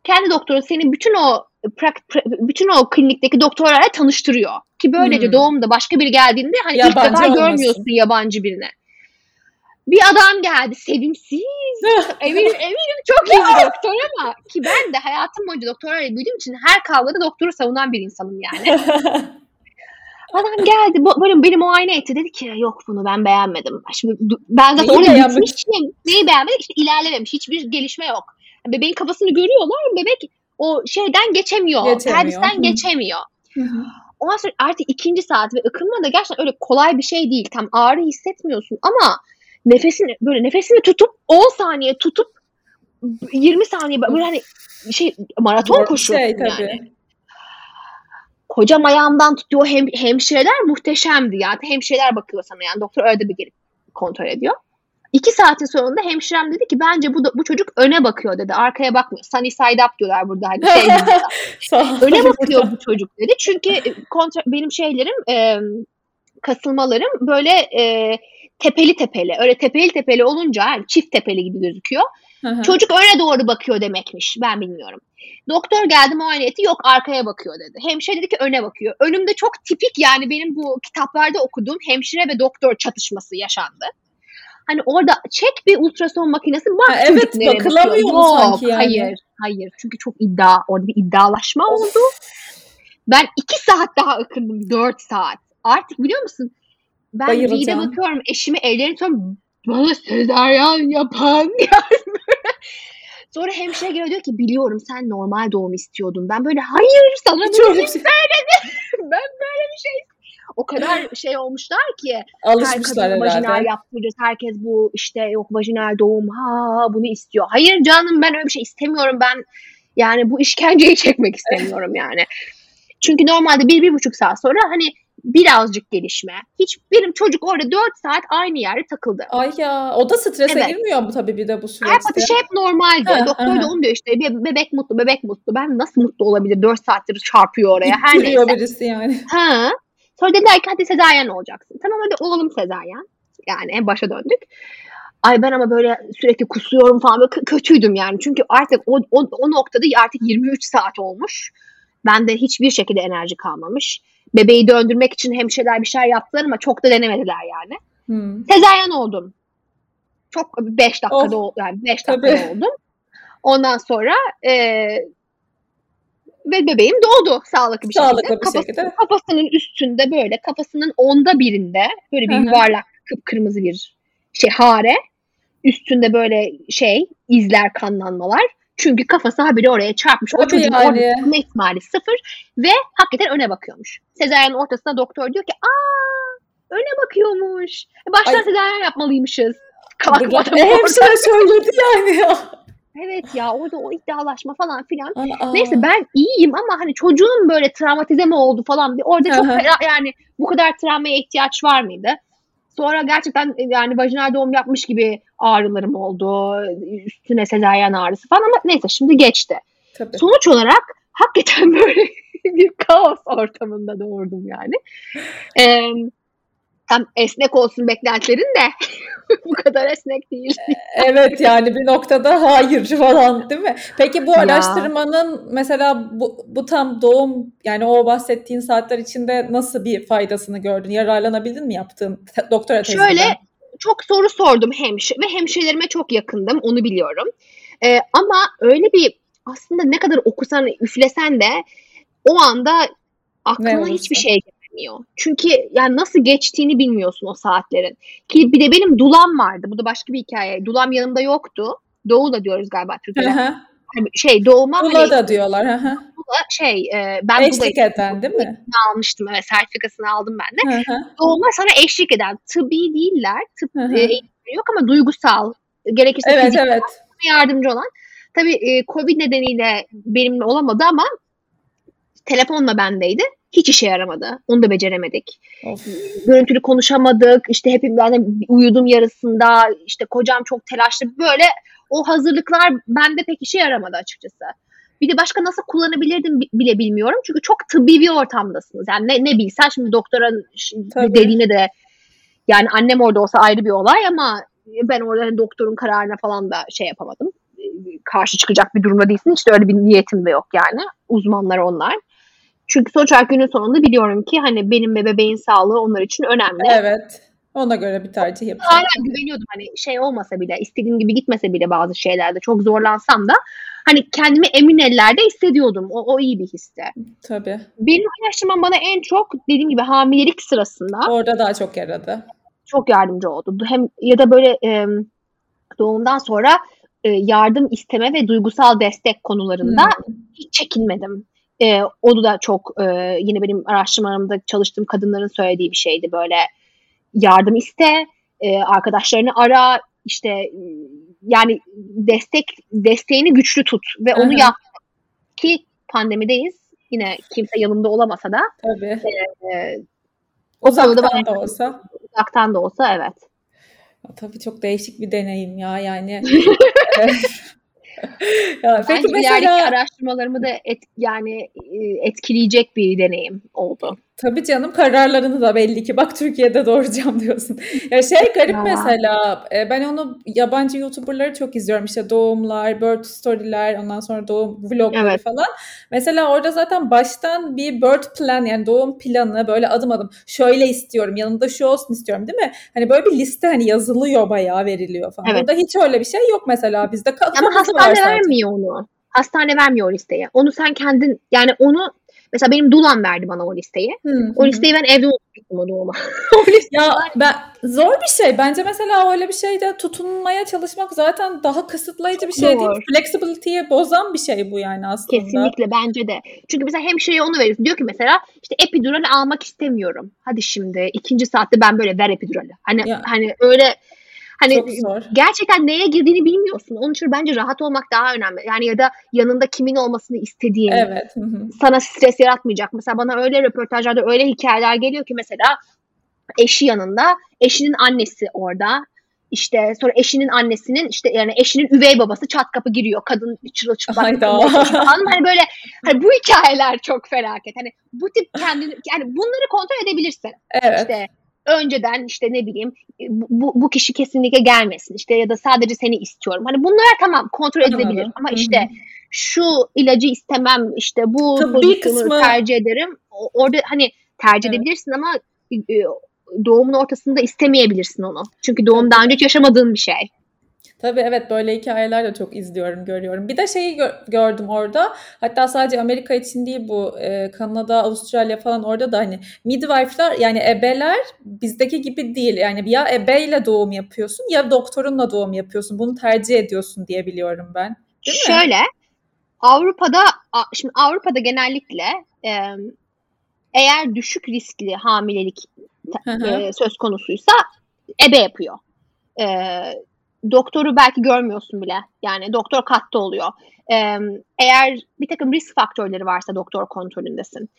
kendi doktoru seni bütün o prak- pra- bütün o klinikteki doktorlarla tanıştırıyor. Ki böylece Hmm. doğumda başka biri geldiğinde hani ilk Yabancı defa olmasın. görmüyorsun yabancı birine. Bir adam geldi sevimsiz. eminim, eminim çok iyi bir doktor ama ki ben de hayatım boyunca doktorlarla büyüdüğüm için her kavgada doktoru savunan bir insanım yani. Adam geldi böyle beni muayene etti dedi ki yok bunu ben beğenmedim. Şimdi ben zaten Neyi oraya. Neyi beğenmedim? İşte ilerlememiş. Hiçbir gelişme yok. Bebeğin kafasını görüyorlar. Bebek o şeyden geçemiyor. Geçemiyor. Perdisten Hı. geçemiyor. Hı hı. Ondan sonra artık ikinci saat ve ıkınma da gerçekten öyle kolay bir şey değil. Tam ağrı hissetmiyorsun ama nefesini böyle nefesini tutup 10 saniye tutup 20 saniye böyle hani şey maraton bir koşuyorsun şey, tabii. Kocam ayağımdan tutuyor. Hem, hemşireler muhteşemdi ya. Hemşireler bakıyor sana yani. Doktor öyle bir gelip kontrol ediyor. İki saatin sonunda hemşirem dedi ki bence bu, da, bu çocuk öne bakıyor dedi. Arkaya bakmıyor. Sunny side up diyorlar burada. Hani şey öne bakıyor bu çocuk dedi. Çünkü e, kontra, benim şeylerim e, kasılmalarım böyle e, tepeli tepeli. Öyle tepeli tepeli olunca yani çift tepeli gibi gözüküyor. Çocuk öne doğru bakıyor demekmiş. Ben bilmiyorum. Doktor geldi muayene etti. Yok arkaya bakıyor dedi. Hemşire dedi ki öne bakıyor. Önümde çok tipik yani benim bu kitaplarda okuduğum hemşire ve doktor çatışması yaşandı. Hani orada çek bir ultrason makinesi bak Ha, evet, bakılamıyor Yok, sanki yani? Hayır hayır çünkü çok iddia orada bir iddialaşma oldu. Ben iki saat daha akındım. Dört saat. Artık biliyor musun? Ben Bayılacağım. bakıyorum. Eşimi ellerini tutuyorum. Bana sezaryen yapan. Yani böyle. Sonra hemşire geliyor diyor ki biliyorum sen normal doğum istiyordun. Ben böyle hayır sana bunu şey- ben böyle bir şey o kadar şey olmuşlar ki Alışmışlar kadına vajinal herhalde. yaptıracağız. Herkes bu işte yok vajinal doğum ha bunu istiyor. Hayır canım ben öyle bir şey istemiyorum. Ben yani bu işkenceyi çekmek istemiyorum yani. Çünkü normalde bir, bir buçuk saat sonra hani birazcık gelişme. Hiç benim çocuk orada dört saat aynı yerde takıldı. Ay ya o da strese Evet. girmiyor mu tabii bir de bu süreçte? atışı hep normaldi. Ha, Doktor aha. da onu diyor işte "Be- bebek mutlu bebek mutlu. Ben nasıl mutlu olabilir? Dört saattir çarpıyor oraya. Her neyse. birisi yani. Ha. Sonra dediler ki hadi sezaryen olacaksın. Tamam hadi olalım sezaryen. Yani en başa döndük. Ay ben ama böyle sürekli kusuyorum falan böyle kö- kötüydüm yani. Çünkü artık o, o, o noktada artık 23 saat olmuş. Bende hiçbir şekilde enerji kalmamış. Bebeği döndürmek için hemşireler bir şeyler yaptılar ama çok da denemediler yani. Hmm. Sezaryen oldum. Çok 5 dakikada Of. yani 5 Tabii. dakikada oldum. Ondan sonra e, ve bebeğim doğdu sağlıklı bir Sağlıklı şekilde. bir Kafası- şekilde. Kafasının üstünde böyle kafasının onda birinde böyle bir Hı hı. yuvarlak kıpkırmızı bir şey hare. Üstünde böyle şey izler kanlanmalar. Çünkü kafası habire oraya çarpmış. O Tabii çocuğun yani. orada kalma ihtimali sıfır ve hakikaten öne bakıyormuş. Sezaryen ortasında doktor diyor ki aa öne bakıyormuş. E, Baştan Ay. sezaryen yapmalıymışız. Kalkmadım hemşire söyledi yani ya. Evet ya orada o iddialaşma falan filan. Aa. Neyse ben iyiyim ama hani çocuğun böyle travmatize mi oldu falan. Orada çok yani bu kadar travmaya ihtiyaç var mıydı? Sonra gerçekten e, yani vajinal doğum yapmış gibi ağrılarım oldu. Üstüne sezaryen ağrısı falan ama neyse şimdi geçti. Tabii. Sonuç olarak hakikaten böyle bir kaos ortamında doğurdum yani. Ee, hem esnek olsun beklentilerin de bu kadar esnek değil. Evet yani bir noktada hayır falan değil mi? Peki bu Ya. araştırmanın mesela bu, bu tam doğum yani o bahsettiğin saatler içinde nasıl bir faydasını gördün? Yararlanabildin mi yaptığın doktora tezinden? Şöyle çok soru sordum hemşire ve hemşirelerime çok yakındım onu biliyorum. Ee, ama öyle bir aslında ne kadar okusan üflesen de o anda aklına hiçbir şey gelmiyor. Çünkü yani nasıl geçtiğini bilmiyorsun o saatlerin. Ki bir de benim dulam vardı. Bu da başka bir hikaye. Dulam yanımda yoktu. Doğula diyoruz galiba Türkiye'de. hı. Hani şey doğuma Bula hani da diyorlar. Dula şey e, ben Eşlik eden değil mi? almıştım. Evet, sertifikasını aldım ben de. Hı. Doğuma sana eşlik eden tıbbi değiller. Tıp e, yok ama duygusal gerekirse Evet fiziksel evet. yardımcı olan. Tabii e, Covid nedeniyle benimle olamadı ama telefonla bendeydi. Hiç işe yaramadı. Onu da beceremedik. Of. Görüntülü konuşamadık. İşte hepim ben de uyudum yarısında. İşte kocam çok telaşlı. Böyle o hazırlıklar bende pek işe yaramadı açıkçası. Bir de başka nasıl kullanabilirdim bi- bile bilmiyorum. Çünkü çok tıbbi bir ortamdasınız. Yani ne, ne bilsen şimdi doktora Tabii. dediğine de yani annem orada olsa ayrı bir olay ama ben orada hani doktorun kararına falan da şey yapamadım. Karşı çıkacak bir durumda değilsin. İşte öyle bir niyetim de yok yani. Uzmanlar onlar. Çünkü sonuç olarak günün sonunda biliyorum ki hani benim ve bebeğin sağlığı onlar için önemli. Evet. Ona göre bir tercih yapacağım. Hala güveniyordum hani şey olmasa bile istediğim gibi gitmese bile bazı şeylerde çok zorlansam da hani kendimi emin ellerde hissediyordum. O, o iyi bir histi. Tabii. Benim araştırmam bana en çok dediğim gibi hamilelik sırasında Orada daha çok yaradı. çok yardımcı oldu. Hem ya da böyle e, doğumdan sonra e, yardım isteme ve duygusal destek konularında Hmm. hiç çekinmedim. E, onu da çok e, yine benim araştırmalarımda çalıştığım kadınların söylediği bir şeydi böyle yardım iste, e, arkadaşlarını ara, işte e, yani destek desteğini güçlü tut ve onu hı. yap ki pandemideyiz. Yine kimse yanımda olamasa da Tabii. e, o konuda Uzaktan da olsa. uzaktan da olsa evet. Tabii çok değişik bir deneyim ya yani. ya, Peki Bence mesela araştırmalarımı da et, yani e, etkileyecek bir deneyim oldu. Tabii canım kararlarını da belli ki bak Türkiye'de doğuracağım diyorsun. Ya şey garip ya. mesela e, ben onu yabancı YouTuber'ları çok izliyorum işte doğumlar, birth story'ler ondan sonra doğum vlogları evet. falan. Mesela orada zaten baştan bir birth plan yani doğum planı böyle adım adım şöyle istiyorum yanında şu olsun istiyorum değil mi? Hani böyle bir liste hani yazılıyor bayağı veriliyor falan. Evet. Burada hiç öyle bir şey yok mesela bizde. Ama hastane vermiyor onu. Hastane vermiyor o listeyi. Onu sen kendin yani onu Mesela benim Dulan verdi bana o listeyi. Hı, o listeyi ben evde unutmuştum o doğuma. ya ben zor bir şey. Bence mesela öyle bir şeyde tutunmaya çalışmak zaten daha kısıtlayıcı bir şey zor. değil. Flexibility'yi bozan bir şey bu yani aslında. Kesinlikle bence de. Çünkü mesela hemşireye onu veriyorsun. Diyor ki mesela işte epidural almak istemiyorum. Hadi şimdi ikinci saatte ben böyle ver epidurali. Hani ya. hani öyle Hani gerçekten neye girdiğini bilmiyorsun. Onun için bence rahat olmak daha önemli. Yani ya da yanında kimin olmasını istediğin. Evet. Sana stres yaratmayacak. Mesela bana öyle röportajlarda öyle hikayeler geliyor ki mesela eşi yanında, eşinin annesi orada. İşte sonra eşinin annesinin işte yani eşinin üvey babası çat kapı giriyor. Kadın çırılçıplak. hani böyle hani bu hikayeler çok felaket. Hani bu tip kendini yani bunları kontrol edebilirsin. Evet. İşte önceden işte ne bileyim bu, bu kişi kesinlikle gelmesin işte ya da sadece seni istiyorum. Hani bunlar tamam kontrol edilebilir Anladım. ama işte Hı-hı. şu ilacı istemem işte bu pozisyonu tercih ederim. Orada hani tercih evet. edebilirsin ama e, doğumun ortasında istemeyebilirsin onu. Çünkü doğum daha önce hiç yaşamadığın bir şey. Tabii evet böyle hikayeler de çok izliyorum, görüyorum. Bir de şeyi gö- gördüm orada. Hatta sadece Amerika için değil bu e, Kanada, Avustralya falan orada da hani midwife'lar yani ebeler bizdeki gibi değil. Yani ya ebeyle doğum yapıyorsun ya doktorunla doğum yapıyorsun. Bunu tercih ediyorsun diye biliyorum ben. Değil Şöyle mi? Avrupa'da şimdi Avrupa'da genellikle e, eğer düşük riskli hamilelik e, söz konusuysa ebe yapıyor. E, doktoru belki görmüyorsun bile. Yani doktor katta oluyor. Ee, eğer bir takım risk faktörleri varsa doktor kontrolündesin.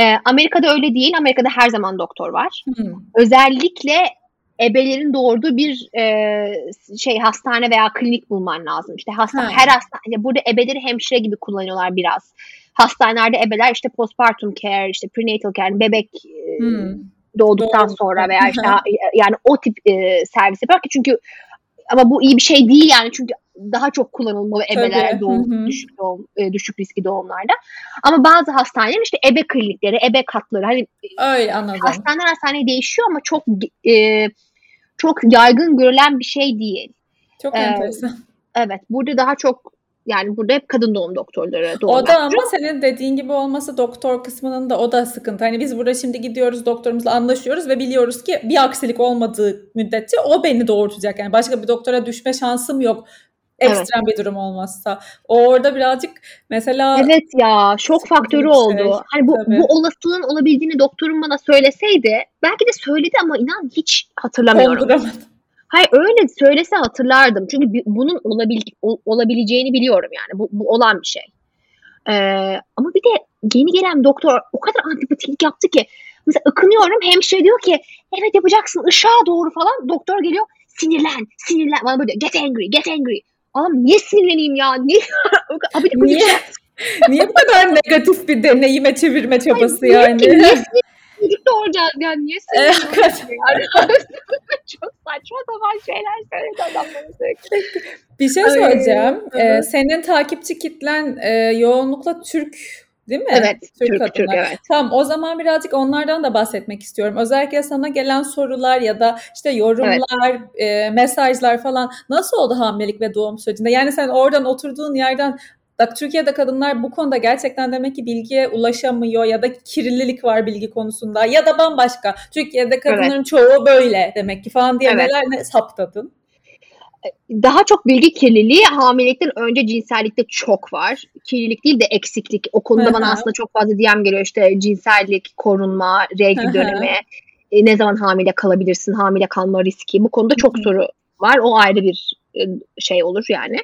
Ee, Amerika'da öyle değil. Amerika'da her zaman doktor var. Hmm. Özellikle ebelerin doğurduğu bir e, şey hastane veya klinik bulman lazım. İşte hasta hmm. her hastane burada ebeleri hemşire gibi kullanıyorlar biraz. Hastanelerde ebeler işte postpartum care, işte prenatal care, bebek hmm. doğduktan Doğru. sonra veya işte yani o tip e, servis yapıyor ki çünkü ama bu iyi bir şey değil yani çünkü daha çok kullanılmalı ebeler doğum, düşük doğum, e, düşük riskli doğumlarda. Ama bazı hastaneler işte ebe klinikleri, ebe katları hani öyle anladım. Hastaneler hastaneye değişiyor ama çok e, çok yaygın görülen bir şey değil. Çok ee, enteresan. Evet, burada daha çok yani burada hep kadın doğum doktorları doğum O da ama senin dediğin gibi olması doktor kısmının da o da sıkıntı. Hani biz burada şimdi gidiyoruz doktorumuzla anlaşıyoruz ve biliyoruz ki bir aksilik olmadığı müddetçe o beni doğurtacak. Yani başka bir doktora düşme şansım yok. Ekstrem evet. bir durum olmazsa. O orada birazcık mesela Evet ya şok faktörü şey. oldu. Hani bu, bu olasılığın olabildiğini doktorum bana söyleseydi belki de söyledi ama inan hiç hatırlamıyorum. Hayır öyle söylese hatırlardım. Çünkü bunun olabil, olabileceğini biliyorum yani. Bu, bu olan bir şey. Ee, ama bir de yeni gelen doktor o kadar antipatiklik yaptı ki. Mesela ıkınıyorum hemşire diyor ki evet yapacaksın ışığa doğru falan. Doktor geliyor sinirlen sinirlen. Bana böyle get angry get angry. Oğlum niye sinirleneyim ya? Niye? Abi niye? niye bu kadar negatif bir deneyime çevirme çabası Hayır, yani? niye, niye çocuk doğuracağız yani niye söylüyorsun? Çok saçma sapan şeyler söyledi adamların sürekli. Bir şey söyleyeceğim. Ee, senin takipçi kitlen e, yoğunlukla Türk Değil mi? Evet. Türk, Türk, Türk evet. Tamam o zaman birazcık onlardan da bahsetmek istiyorum. Özellikle sana gelen sorular ya da işte yorumlar, evet. e, mesajlar falan nasıl oldu hamilelik ve doğum sürecinde? Yani sen oradan oturduğun yerden Bak Türkiye'de kadınlar bu konuda gerçekten demek ki bilgiye ulaşamıyor ya da kirlilik var bilgi konusunda ya da bambaşka. Türkiye'de kadınların evet. çoğu böyle demek ki falan diye evet. neler ne saptadın? Daha çok bilgi kirliliği hamilelikten önce cinsellikte çok var. Kirlilik değil de eksiklik. O konuda bana aslında çok fazla DM geliyor işte cinsellik, korunma, regl dönemi, e, ne zaman hamile kalabilirsin, hamile kalma riski. Bu konuda çok soru var. O ayrı bir şey olur yani.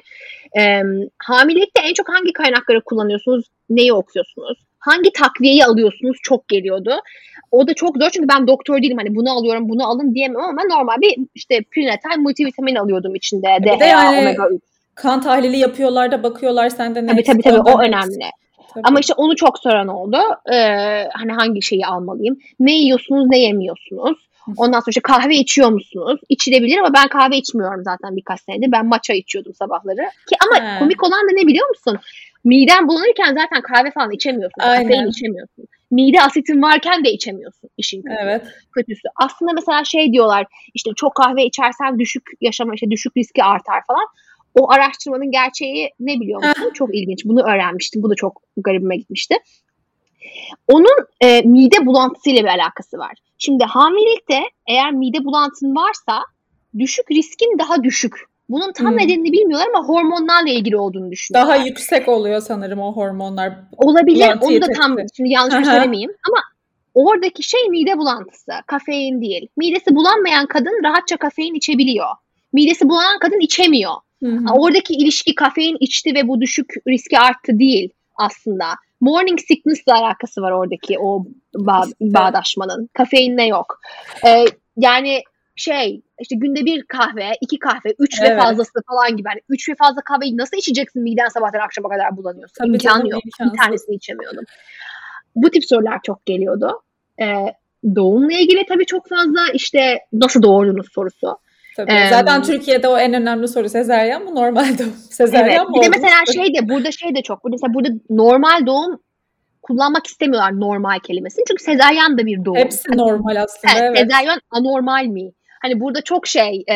E, hamilelikte en çok hangi kaynakları kullanıyorsunuz? Neyi okuyorsunuz? Hangi takviyeyi alıyorsunuz? Çok geliyordu. O da çok zor çünkü ben doktor değilim. Hani bunu alıyorum, bunu alın diyemem ama normal bir işte prenatal multivitamin alıyordum içinde. DHA, yani, omega 3. Kan tahlili yapıyorlar da bakıyorlar sende ne Tabii tabii tabii o önemli. Tabii. Ama işte onu çok soran oldu. Ee, hani hangi şeyi almalıyım? Ne yiyorsunuz, ne yemiyorsunuz? Ondan sonra işte kahve içiyor musunuz? İçilebilir ama ben kahve içmiyorum zaten birkaç senedir. Ben matcha içiyordum sabahları. Ki ama He. komik olan da ne biliyor musun? Miden bulanırken zaten kahve falan içemiyorsun. Kafein içemiyorsun. Mide asitin varken de içemiyorsun işin kötü, evet. kötüsü. Aslında mesela şey diyorlar işte çok kahve içersen düşük yaşama işte düşük riski artar falan. O araştırmanın gerçeği ne biliyor musun? çok ilginç. Bunu öğrenmiştim. Bu da çok garibime gitmişti. Onun e, mide bulantısıyla bir alakası var. Şimdi hamilelikte eğer mide bulantın varsa düşük riskin daha düşük. Bunun tam hmm. nedenini bilmiyorlar ama hormonlarla ilgili olduğunu düşünüyorlar. Daha yüksek oluyor sanırım o hormonlar. Olabilir. Onu da tam şimdi yanlış bir söylemeyeyim ama oradaki şey mide bulantısı. Kafein değil. Midesi bulanmayan kadın rahatça kafein içebiliyor. Midesi bulanan kadın içemiyor. Hı hı. Oradaki ilişki kafein içti ve bu düşük riski arttı değil aslında. Morning sickness ile alakası var oradaki o bağ, bağdaşmanın. Kafeinle yok. Ee, yani şey işte günde bir kahve, iki kahve, üç evet. ve fazlası falan gibi. Yani üç ve fazla kahveyi nasıl içeceksin miden sabahtan akşama kadar bulanıyorsun? Tabii İmkan tabii, yok. İmkansız. Bir tanesini içemiyordum. Bu tip sorular çok geliyordu. Ee, doğumla ilgili tabii çok fazla işte nasıl doğurdunuz sorusu. Tabii. Ee, Zaten Türkiye'de o en önemli soru sezeryan mı normal doğum? Sezeryan evet. mı? Bir de mesela şey de burada şey de çok. Burada mesela burada normal doğum kullanmak istemiyorlar normal kelimesini. Çünkü sezeryan da bir doğum. Hepsi hani, normal aslında. Evet, evet. Sezeryan anormal mi? Hani burada çok şey e,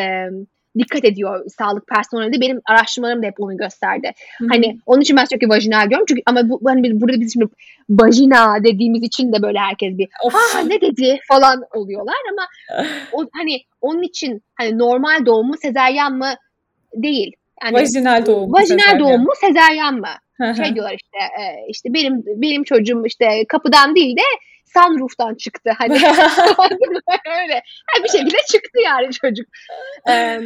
dikkat ediyor sağlık personeli de. Benim araştırmalarım da hep onu gösterdi. Hı-hı. Hani onun için ben sürekli vajinal diyorum. Çünkü ama bu hani burada biz şimdi vajina dediğimiz için de böyle herkes bir ha ne dedi falan oluyorlar ama o hani onun için hani normal doğum mu sezeryan mı değil. Yani, vajinal doğum. Vajinal sezeryan. doğum mu sezeryan mı? şey diyorlar işte e, işte benim benim çocuğum işte kapıdan değil de sunroof'tan çıktı hani öyle yani bir şekilde çıktı yani çocuk. Ee,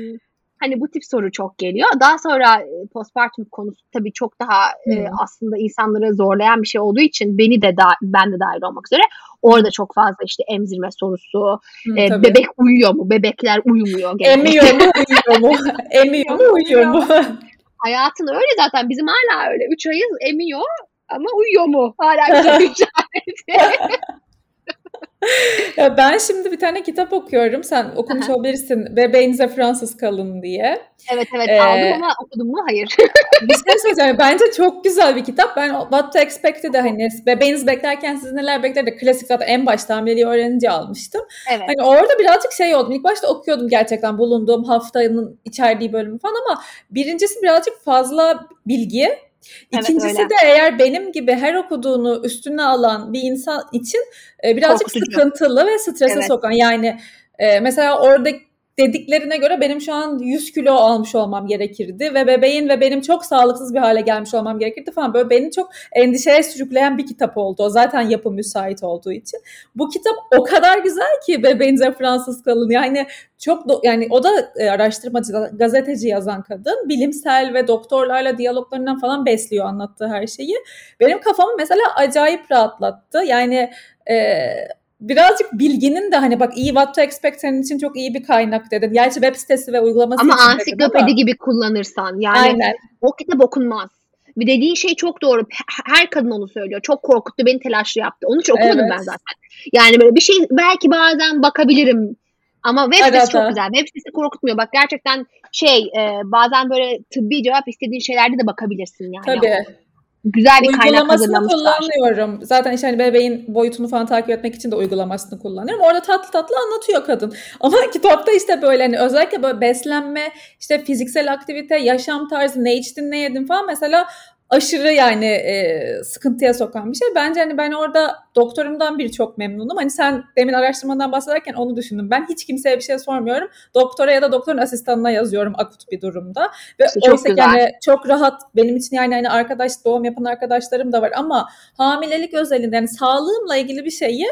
hani bu tip soru çok geliyor. Daha sonra e, postpartum konusu tabii çok daha hmm. e, aslında insanları zorlayan bir şey olduğu için beni de da, ben de dahil olmak üzere orada çok fazla işte emzirme sorusu, hmm, e, bebek uyuyor mu, bebekler uyumuyor. Genelde. Emiyor mu, uyuyor mu? Emiyor mu, uyuyor mu? Hayatın öyle zaten bizim hala öyle. Üç ayız emiyor ama uyuyor mu? Hala soru işareti. ya ben şimdi bir tane kitap okuyorum. Sen okumuş olabilirsin. Bebeğinize Fransız kalın diye. Evet evet ee, aldım ama okudum mu? Hayır. bir şey söyleyeceğim. Bence çok güzel bir kitap. Ben What to Expect'te de hani bebeğiniz beklerken siz neler bekler de klasik zaten en başta hamileliği öğrenince almıştım. Evet. Hani orada birazcık şey oldum. İlk başta okuyordum gerçekten bulunduğum haftanın içerdiği bölümü falan ama birincisi birazcık fazla bilgi İkincisi evet, de eğer benim gibi her okuduğunu üstüne alan bir insan için e, birazcık Korkutucu. sıkıntılı ve strese evet. sokan. Yani e, mesela orada dediklerine göre benim şu an 100 kilo almış olmam gerekirdi ve bebeğin ve benim çok sağlıksız bir hale gelmiş olmam gerekirdi falan. Böyle beni çok endişeye sürükleyen bir kitap oldu. O zaten yapı müsait olduğu için. Bu kitap o kadar güzel ki bebeğinize Fransız kalın. Yani çok do- yani o da e, araştırmacı, gazeteci yazan kadın. Bilimsel ve doktorlarla diyaloglarından falan besliyor anlattığı her şeyi. Benim kafamı mesela acayip rahatlattı. Yani e, birazcık bilginin de hani bak iyi what to expect senin için çok iyi bir kaynak dedin. Gerçi web sitesi ve uygulaması ama ansiklopedi ama. gibi kullanırsan yani Aynen. o kitap okunmaz. Bir dediğin şey çok doğru. Her kadın onu söylüyor. Çok korkuttu, beni telaşlı yaptı. Onun için okumadım evet. ben zaten. Yani böyle bir şey belki bazen bakabilirim. Ama web sitesi Arada. çok güzel. Web sitesi korkutmuyor. Bak gerçekten şey e, bazen böyle tıbbi cevap istediğin şeylerde de bakabilirsin yani. Tabii güzel bir kaynak hazırlamışlar. kullanıyorum. Zaten işte hani bebeğin boyutunu falan takip etmek için de uygulamasını kullanıyorum. Orada tatlı tatlı anlatıyor kadın. Ama kitapta işte böyle hani özellikle böyle beslenme, işte fiziksel aktivite, yaşam tarzı, ne içtin, ne yedin falan mesela aşırı yani e, sıkıntıya sokan bir şey. Bence hani ben orada doktorumdan bir çok memnunum. Hani sen demin araştırmadan bahsederken onu düşündüm. Ben hiç kimseye bir şey sormuyorum. Doktora ya da doktorun asistanına yazıyorum akut bir durumda. Ve işte oysa yani çok rahat benim için yani hani arkadaş doğum yapan arkadaşlarım da var ama hamilelik özelinde yani sağlığımla ilgili bir şeyi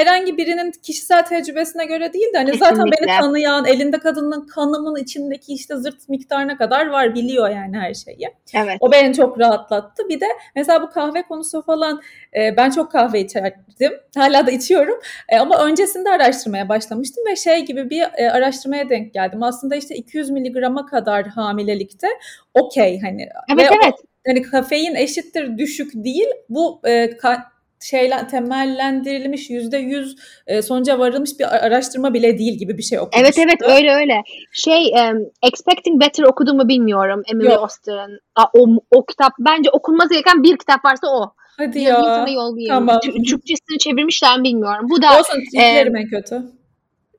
herhangi birinin kişisel tecrübesine göre değil de hani Kesinlikle. zaten beni tanıyan elinde kadının kanımın içindeki işte zırt miktarına kadar var biliyor yani her şeyi. Evet. O beni çok rahatlattı. Bir de mesela bu kahve konusu falan e, ben çok kahve içerdim. Hala da içiyorum. E, ama öncesinde araştırmaya başlamıştım ve şey gibi bir e, araştırmaya denk geldim. Aslında işte 200 miligrama kadar hamilelikte okey hani. Evet ve evet. hani kafein eşittir düşük değil. Bu e, ka- şeyler temellendirilmiş yüzde yüz e, sonuca varılmış bir araştırma bile değil gibi bir şey okumuştum. Evet evet öyle öyle. Şey um, Expecting Better okudum mu bilmiyorum Emily Oster'ın. O, o kitap bence okunması gereken bir kitap varsa o. Hadi ya. Sana yollayayım. Tamam. Türkçesini çevirmişler mi bilmiyorum. Bu da Olsun e, en kötü.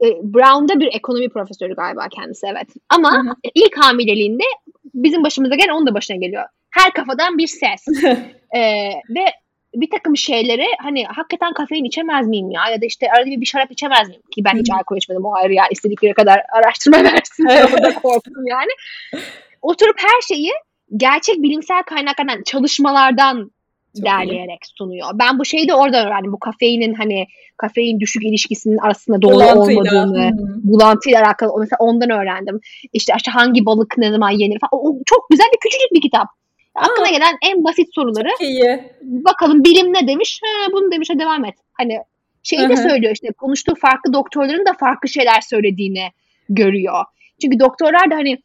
E, Brown'da bir ekonomi profesörü galiba kendisi evet. Ama Hı-hı. ilk hamileliğinde bizim başımıza gelen onun da başına geliyor. Her kafadan bir ses. ee, ve bir takım şeyleri hani hakikaten kafein içemez miyim ya ya da işte arada bir, bir şarap içemez miyim ki ben hiç alkol içmedim o ayrı yani istedikleri kadar araştırma versin orada korktum yani. Oturup her şeyi gerçek bilimsel kaynaklardan çalışmalardan çok derleyerek iyi. sunuyor. Ben bu şeyi de oradan öğrendim. Bu kafeinin hani kafein düşük ilişkisinin arasında doğru bulantıyla. olmadığını, hmm. bulantıyla alakalı mesela ondan öğrendim. İşte işte hangi balık ne zaman yenir falan. O, çok güzel bir küçücük bir kitap. Aklına Aa, gelen en basit soruları. iyi. Bakalım bilim ne demiş? He, bunu demiş. devam et. Hani şeyi de söylüyor işte konuştuğu farklı doktorların da farklı şeyler söylediğini görüyor. Çünkü doktorlar da hani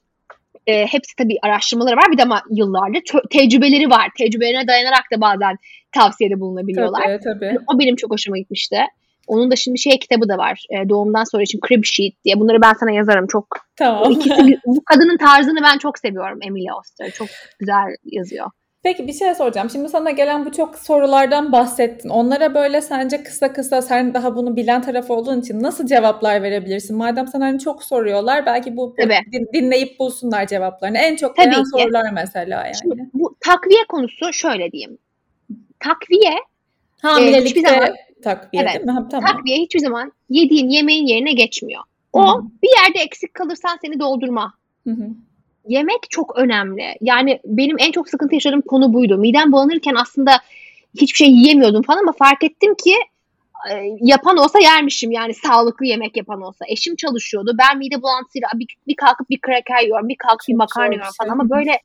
e, hepsi tabii araştırmaları var bir de ama yıllardır tecrübeleri var. Tecrübelerine dayanarak da bazen tavsiyede bulunabiliyorlar. Tabii, tabii. O benim çok hoşuma gitmişti. Onun da şimdi şey kitabı da var. E, doğumdan sonra için Crib Sheet diye. Bunları ben sana yazarım. Çok tamam. İkisi, bu kadının tarzını ben çok seviyorum Emilia Oster. Çok güzel yazıyor. Peki bir şey soracağım. Şimdi sana gelen bu çok sorulardan bahsettin. Onlara böyle sence kısa kısa sen daha bunu bilen taraf olduğun için nasıl cevaplar verebilirsin? Madem sana hani çok soruyorlar belki bu, bu dinleyip bulsunlar cevaplarını. En çok Tabii gelen sorular mesela yani. Şimdi bu takviye konusu şöyle diyeyim. Takviye hamilelikte e, zaman, takviye evet, değil mi? Ha, tamam. Takviye hiçbir zaman yediğin yemeğin yerine geçmiyor. O Hı-hı. bir yerde eksik kalırsan seni doldurma. Hı-hı yemek çok önemli. Yani benim en çok sıkıntı yaşadığım konu buydu. Midem bulanırken aslında hiçbir şey yiyemiyordum falan ama fark ettim ki e, yapan olsa yermişim yani sağlıklı yemek yapan olsa. Eşim çalışıyordu. Ben mide bulantısıyla bir, bir kalkıp bir kraker yiyorum, bir kalkıp bir makarna yiyorum falan ama böyle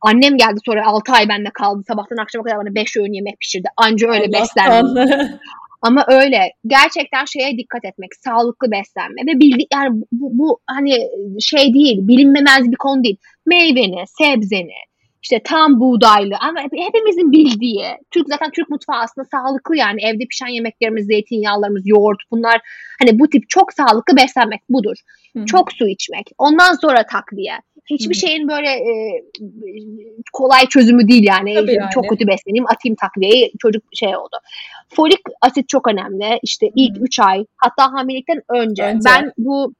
annem geldi sonra 6 ay bende kaldı. Sabahtan akşama kadar bana 5 öğün yemek pişirdi. Anca öyle beslendim. Ama öyle gerçekten şeye dikkat etmek, sağlıklı beslenme ve bildi yani bu, bu hani şey değil, bilinmemez bir konu değil. Meyveni, sebzeni, işte tam buğdaylı ama hepimizin bildiği. Türk zaten Türk mutfağı aslında sağlıklı yani evde pişen yemeklerimiz, zeytinyağlarımız, yoğurt bunlar hani bu tip çok sağlıklı beslenmek budur. Hı-hı. Çok su içmek. Ondan sonra takviye. Hiçbir Hı-hı. şeyin böyle e, kolay çözümü değil yani. yani. Çok kötü besleneyim, atayım takviyeyi, çocuk şey oldu. Folik asit çok önemli. İşte ilk 3 ay hatta hamilelikten önce. önce. Ben bu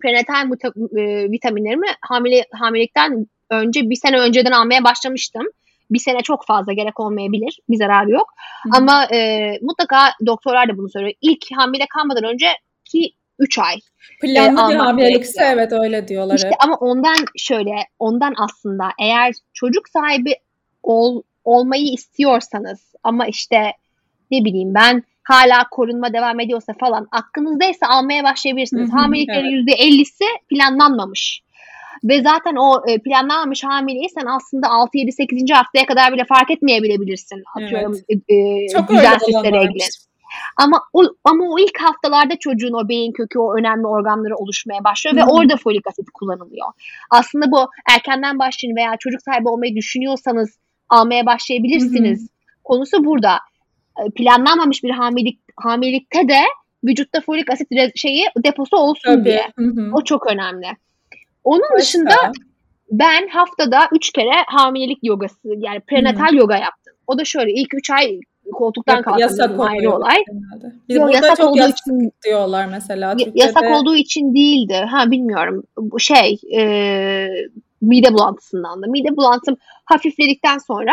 prenatal e, vitaminlerimi hamile hamilelikten önce bir sene önceden almaya başlamıştım. Bir sene çok fazla gerek olmayabilir. Bir zararı yok. Hı. Ama e, mutlaka doktorlar da bunu söylüyor. İlk hamile kalmadan önce ki 3 ay. Planlı e, bir hamilelikse evet öyle diyorlar. İşte ama ondan şöyle ondan aslında eğer çocuk sahibi ol, olmayı istiyorsanız ama işte ne bileyim ben hala korunma devam ediyorsa falan aklınızdaysa almaya başlayabilirsiniz. Hamileliklerin evet. %50'si planlanmamış. Ve zaten o e, planlanmamış hamileyi sen aslında 6 7 8. haftaya kadar bile fark etmeyebilirsin. Atıyorum evet. e, Çok düzensizlere ilgili. Ama o ama o ilk haftalarda çocuğun o beyin kökü o önemli organları oluşmaya başlıyor ve orada folik asit kullanılıyor. Aslında bu erkenden başlayın veya çocuk sahibi olmayı düşünüyorsanız almaya başlayabilirsiniz. Hı-hı. Konusu burada. E, planlanmamış bir hamilelik hamilelikte de vücutta folik asit şeyi deposu olsun Tabii. diye. Hı-hı. O çok önemli. Onun Başka. dışında ben haftada 3 kere hamilelik yogası yani prenatal hmm. yoga yaptım. O da şöyle ilk 3 ay koltuktan kalktım. Ayrı olay. Bizim Yo, yasak olduğu yasak için diyorlar mesela. Türkiye'de... Yasak olduğu için değildi. Ha bilmiyorum. Bu şey e, mide bulantısından da. Mide bulantım hafifledikten sonra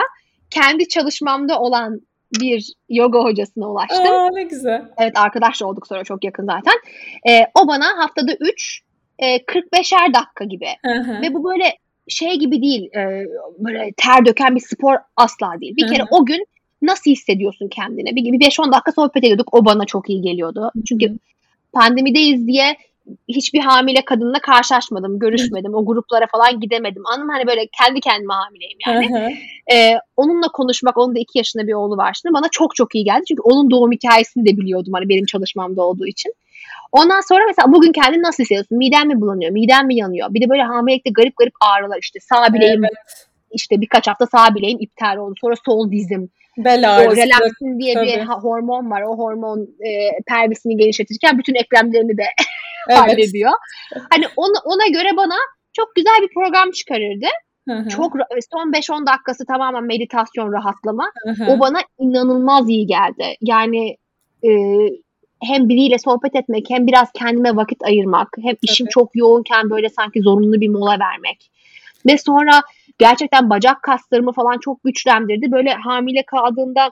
kendi çalışmamda olan bir yoga hocasına ulaştım. Aa, ne güzel. Evet arkadaş olduk sonra çok yakın zaten. E, o bana haftada 3 e, 45'er dakika gibi. Hı hı. Ve bu böyle şey gibi değil. E, böyle ter döken bir spor asla değil. Bir hı hı. kere o gün nasıl hissediyorsun kendini? Bir, bir 5-10 dakika sohbet ediyorduk. O bana çok iyi geliyordu. Çünkü hı. pandemideyiz diye hiçbir hamile kadınla karşılaşmadım, görüşmedim. o gruplara falan gidemedim. Anladın Hani böyle kendi kendime hamileyim yani. ee, onunla konuşmak, onun da iki yaşında bir oğlu var şimdi. Bana çok çok iyi geldi. Çünkü onun doğum hikayesini de biliyordum hani benim çalışmamda olduğu için. Ondan sonra mesela bugün kendini nasıl hissediyorsun? Miden mi bulanıyor? Miden mi yanıyor? Bir de böyle hamilelikte garip garip ağrılar işte. Sağ bileğim evet. işte birkaç hafta sağ bileğim iptal oldu. Sonra sol dizim. Bel ağrısı. O relaksin diye tabii. bir hormon var. O hormon e, pelvisini genişletirken bütün eklemlerini de evet. Hani ona, ona göre bana çok güzel bir program çıkarırdı. Hı-hı. Çok son 5-10 dakikası tamamen meditasyon rahatlama. Hı-hı. O bana inanılmaz iyi geldi. Yani e, hem biriyle sohbet etmek hem biraz kendime vakit ayırmak hem Tabii. işim çok yoğunken böyle sanki zorunlu bir mola vermek. Ve sonra gerçekten bacak kaslarımı falan çok güçlendirdi. Böyle hamile kaldığında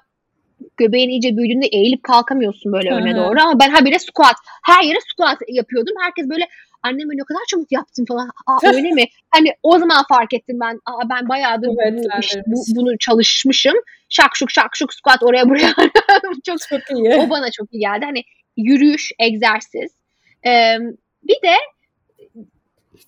göbeğin iyice büyüdüğünde eğilip kalkamıyorsun böyle Hı-hı. öne doğru ama ben habire squat her yere squat yapıyordum. Herkes böyle annem ne kadar çabuk yaptın falan. Aa öyle mi? Hani o zaman fark ettim ben. Aa ben bayağıdır evet, bu, işte, bu, bunu çalışmışım. Şak şuk şak şuk squat oraya buraya. çok, çok iyi. O bana çok iyi geldi. Hani yürüyüş, egzersiz. Ee, bir de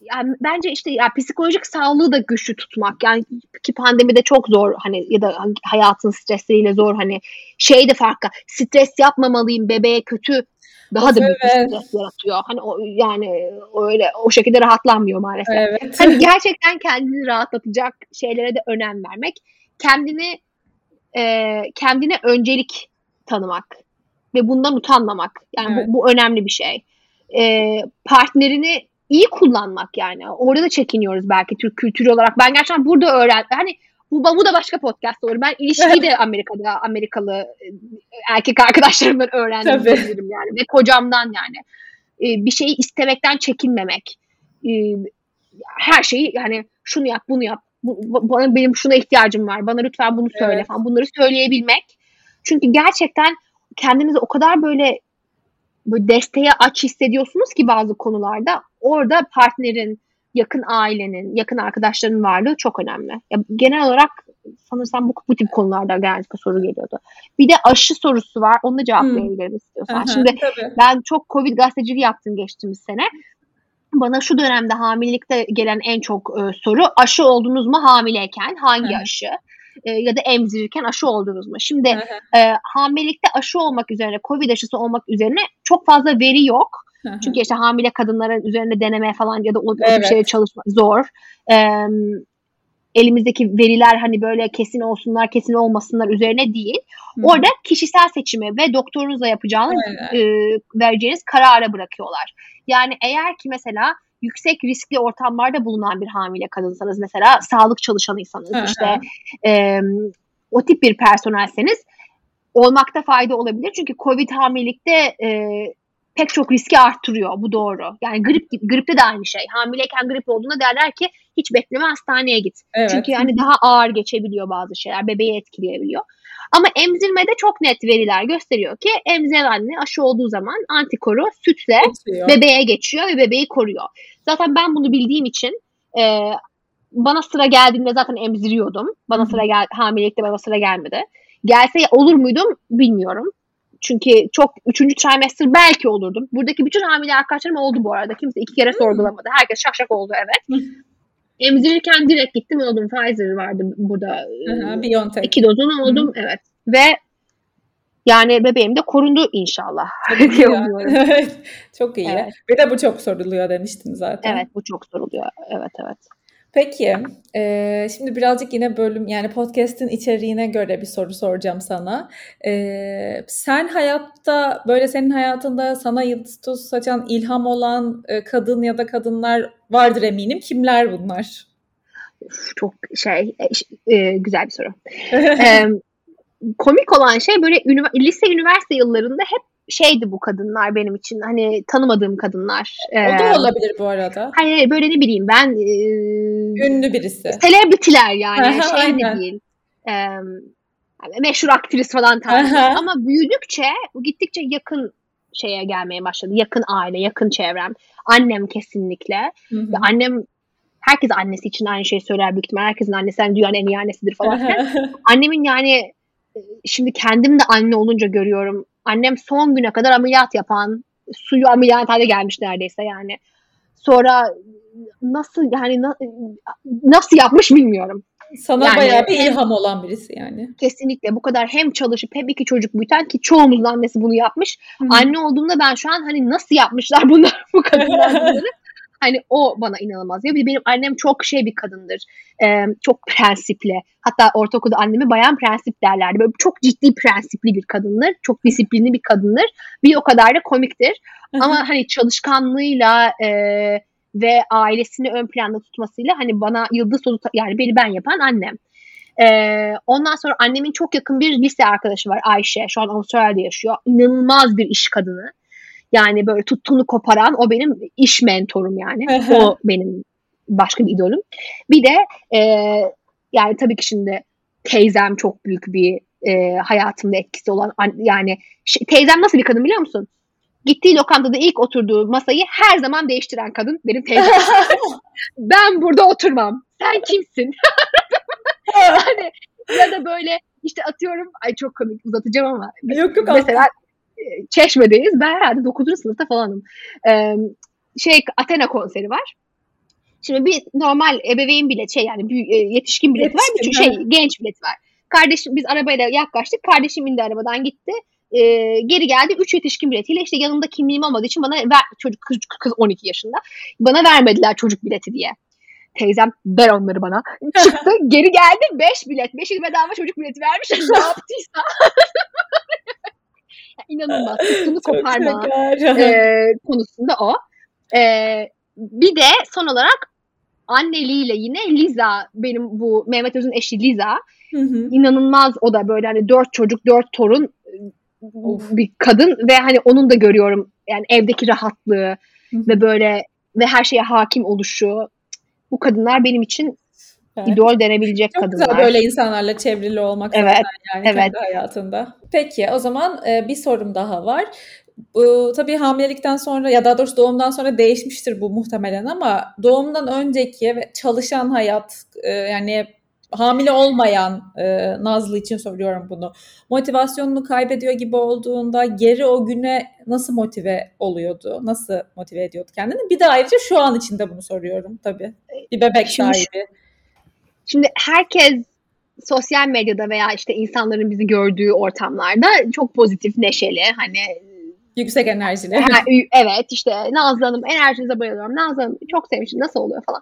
yani bence işte ya psikolojik sağlığı da güçlü tutmak. Yani ki pandemide çok zor hani ya da hayatın stresleriyle zor hani şey de farklı. Stres yapmamalıyım bebeğe kötü daha da büyük evet. stres yaratıyor. Hani o yani öyle o şekilde rahatlanmıyor maalesef. Evet. Hani gerçekten kendini rahatlatacak şeylere de önem vermek. Kendini e, kendine öncelik tanımak ve bundan utanmamak. Yani evet. bu, bu önemli bir şey. E, partnerini iyi kullanmak yani. Orada da çekiniyoruz belki Türk kültürü olarak. Ben gerçekten burada öğrendim. Hani bu, bu da başka podcast olur. Ben ilişkiyi de Amerika'da Amerikalı e, erkek arkadaşlarımdan öğrendim diyebilirim yani. Ve kocamdan yani. Ee, bir şeyi istemekten çekinmemek. Ee, her şeyi yani şunu yap bunu yap. Bu, bana benim şuna ihtiyacım var. Bana lütfen bunu söyle evet. falan. Bunları söyleyebilmek. Çünkü gerçekten kendinizi o kadar böyle böyle desteğe aç hissediyorsunuz ki bazı konularda orada partnerin, yakın ailenin, yakın arkadaşların varlığı çok önemli. Ya, genel olarak sanırsam bu, bu tip konularda genellikle soru geliyordu. Bir de aşı sorusu var. Onu da cevaplayabilirim hmm. istiyorsan. Aha, Şimdi tabii. ben çok Covid gazeteciliği yaptım geçtiğimiz sene. Bana şu dönemde hamilelikte gelen en çok e, soru aşı oldunuz mu hamileyken? Hangi Hı. aşı? E, ya da emzirirken aşı oldunuz mu? Şimdi e, hamilelikte aşı olmak üzerine, Covid aşısı olmak üzerine çok fazla veri yok. Çünkü işte hamile kadınların üzerinde deneme falan ya da o, evet. o şeyle çalışma zor. Ee, elimizdeki veriler hani böyle kesin olsunlar kesin olmasınlar üzerine değil. Hı. Orada kişisel seçimi ve doktorunuzla yapacağınız e, vereceğiniz karara bırakıyorlar. Yani eğer ki mesela yüksek riskli ortamlarda bulunan bir hamile kadınsanız mesela sağlık çalışanıysanız işte e, o tip bir personelseniz olmakta fayda olabilir. Çünkü Covid hamilelikte e, pek çok riski arttırıyor. Bu doğru. Yani grip gripte de aynı şey. Hamileyken grip olduğunda derler ki hiç bekleme hastaneye git. Evet. Çünkü yani daha ağır geçebiliyor bazı şeyler. Bebeği etkileyebiliyor. Ama emzirmede çok net veriler gösteriyor ki emziren anne aşı olduğu zaman antikoru sütle geçiyor. bebeğe geçiyor ve bebeği koruyor. Zaten ben bunu bildiğim için e, bana sıra geldiğinde zaten emziriyordum. Bana sıra gel hamilelikte bana sıra gelmedi. Gelse olur muydum bilmiyorum. Çünkü çok üçüncü trimester belki olurdum. Buradaki bütün hamile arkadaşlarım oldu bu arada. Kimse iki kere sorgulamadı. Herkes şak şak oldu evet. Emzirirken direkt gittim oldum. Pfizer vardı burada. Aha, BioNTech. İki dozunu oldum. Hı. Evet. Ve yani bebeğim de korundu inşallah. çok iyi. Evet. Bir de bu çok soruluyor demiştin zaten. Evet bu çok soruluyor. Evet evet. Peki, e, şimdi birazcık yine bölüm yani podcast'in içeriğine göre bir soru soracağım sana. E, sen hayatta böyle senin hayatında sana yıldız tuz saçan ilham olan e, kadın ya da kadınlar vardır eminim. Kimler bunlar? Çok şey e, e güzel bir soru. e, komik olan şey böyle lise üniversite yıllarında hep şeydi bu kadınlar benim için hani tanımadığım kadınlar. O da olabilir bu arada. Hani böyle ne bileyim ben e, ünlü birisi. Selebritiler yani şey de değil. E, meşhur aktris falan tarzı. Ama büyüdükçe gittikçe yakın şeye gelmeye başladı. Yakın aile, yakın çevrem. Annem kesinlikle. Hı. Annem herkes annesi için aynı şeyi söyler büyük ihtimal. Herkesin annesi yani dünyanın en iyi annesidir falan. Annemin yani şimdi kendim de anne olunca görüyorum Annem son güne kadar ameliyat yapan, suyu ameliyathane gelmiş neredeyse yani. Sonra nasıl yani na, nasıl yapmış bilmiyorum. Sana yani, bayağı bir ilham olan birisi yani. Kesinlikle bu kadar hem çalışıp hem iki çocuk büyüten ki çoğumuzun annesi bunu yapmış. Hı. Anne olduğumda ben şu an hani nasıl yapmışlar bunlar bu kadınlar bunları Hani o bana inanılmaz. Ya benim annem çok şey bir kadındır. Ee, çok prensipli. Hatta ortaokulda annemi bayan prensip derlerdi. Böyle çok ciddi prensipli bir kadındır. Çok disiplinli bir kadındır. Bir o kadar da komiktir. Ama hani çalışkanlığıyla e, ve ailesini ön planda tutmasıyla hani bana yıldız tozu yani beni ben yapan annem. Ee, ondan sonra annemin çok yakın bir lise arkadaşı var Ayşe. Şu an Avustralya'da yaşıyor. İnanılmaz bir iş kadını. Yani böyle tuttuğunu koparan o benim iş mentorum yani. o benim başka bir idolüm. Bir de e, yani tabii ki şimdi teyzem çok büyük bir e, hayatımda etkisi olan yani şey, teyzem nasıl bir kadın biliyor musun? Gittiği lokantada ilk oturduğu masayı her zaman değiştiren kadın benim teyzem. ben burada oturmam. Sen kimsin? hani ya da böyle işte atıyorum ay çok komik uzatacağım ama yok yok mesela Çeşme'deyiz. Ben herhalde 9. sınıfta falanım. Ee, şey Athena konseri var. Şimdi bir normal ebeveyn bilet şey yani e, yetişkin bilet var bir şey genç bilet var. Kardeşim biz arabayla yaklaştık. Kardeşim indi arabadan gitti. Ee, geri geldi. Üç yetişkin biletiyle işte yanımda kimliğim olmadığı için bana ver, çocuk kız, kız 12 yaşında. Bana vermediler çocuk bileti diye. Teyzem ver onları bana. Çıktı geri geldi 5 bilet. 5'i bedava çocuk bileti vermiş. ne yaptıysa. İnanılmaz. Tuttuğunu koparma e, konusunda o. E, bir de son olarak anneliğiyle yine Liza benim bu Mehmet Öz'ün eşi Liza hı hı. inanılmaz o da böyle hani dört çocuk dört torun of. bir kadın ve hani onun da görüyorum yani evdeki rahatlığı hı hı. ve böyle ve her şeye hakim oluşu bu kadınlar benim için evet. idol denebilecek Çok kadınlar. Çok güzel böyle insanlarla çevrili olmak evet. yani evet. kendi hayatında. Peki o zaman e, bir sorum daha var. Bu, tabii hamilelikten sonra ya daha doğrusu doğumdan sonra değişmiştir bu muhtemelen ama doğumdan önceki ve çalışan hayat e, yani hamile olmayan e, Nazlı için soruyorum bunu. Motivasyonunu kaybediyor gibi olduğunda geri o güne nasıl motive oluyordu? Nasıl motive ediyordu kendini? Bir de ayrıca şu an için de bunu soruyorum tabii. Bir bebek şimdi, sahibi. Şimdi herkes sosyal medyada veya işte insanların bizi gördüğü ortamlarda çok pozitif, neşeli, hani yüksek enerjili. evet işte Nazlı Hanım enerjinize bayılıyorum. Nazlı Hanım çok sevmişim nasıl oluyor falan.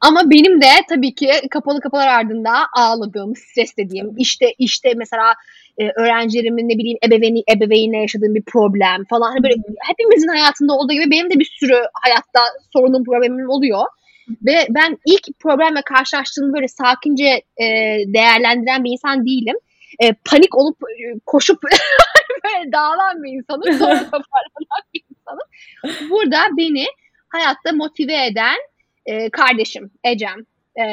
Ama benim de tabii ki kapalı kapılar ardında ağladığım, stres dediğim, işte işte mesela e, öğrencilerimin ne bileyim ebeveyni, ebeveynle yaşadığım bir problem falan. Hani böyle hepimizin hayatında olduğu gibi benim de bir sürü hayatta sorunum, problemim oluyor. Ve ben ilk problemle karşılaştığımda böyle sakince e, değerlendiren bir insan değilim. E, panik olup e, koşup böyle dağılan bir insanım. Sonra toparlanan bir insanım. Burada beni hayatta motive eden e, kardeşim Ecem. E,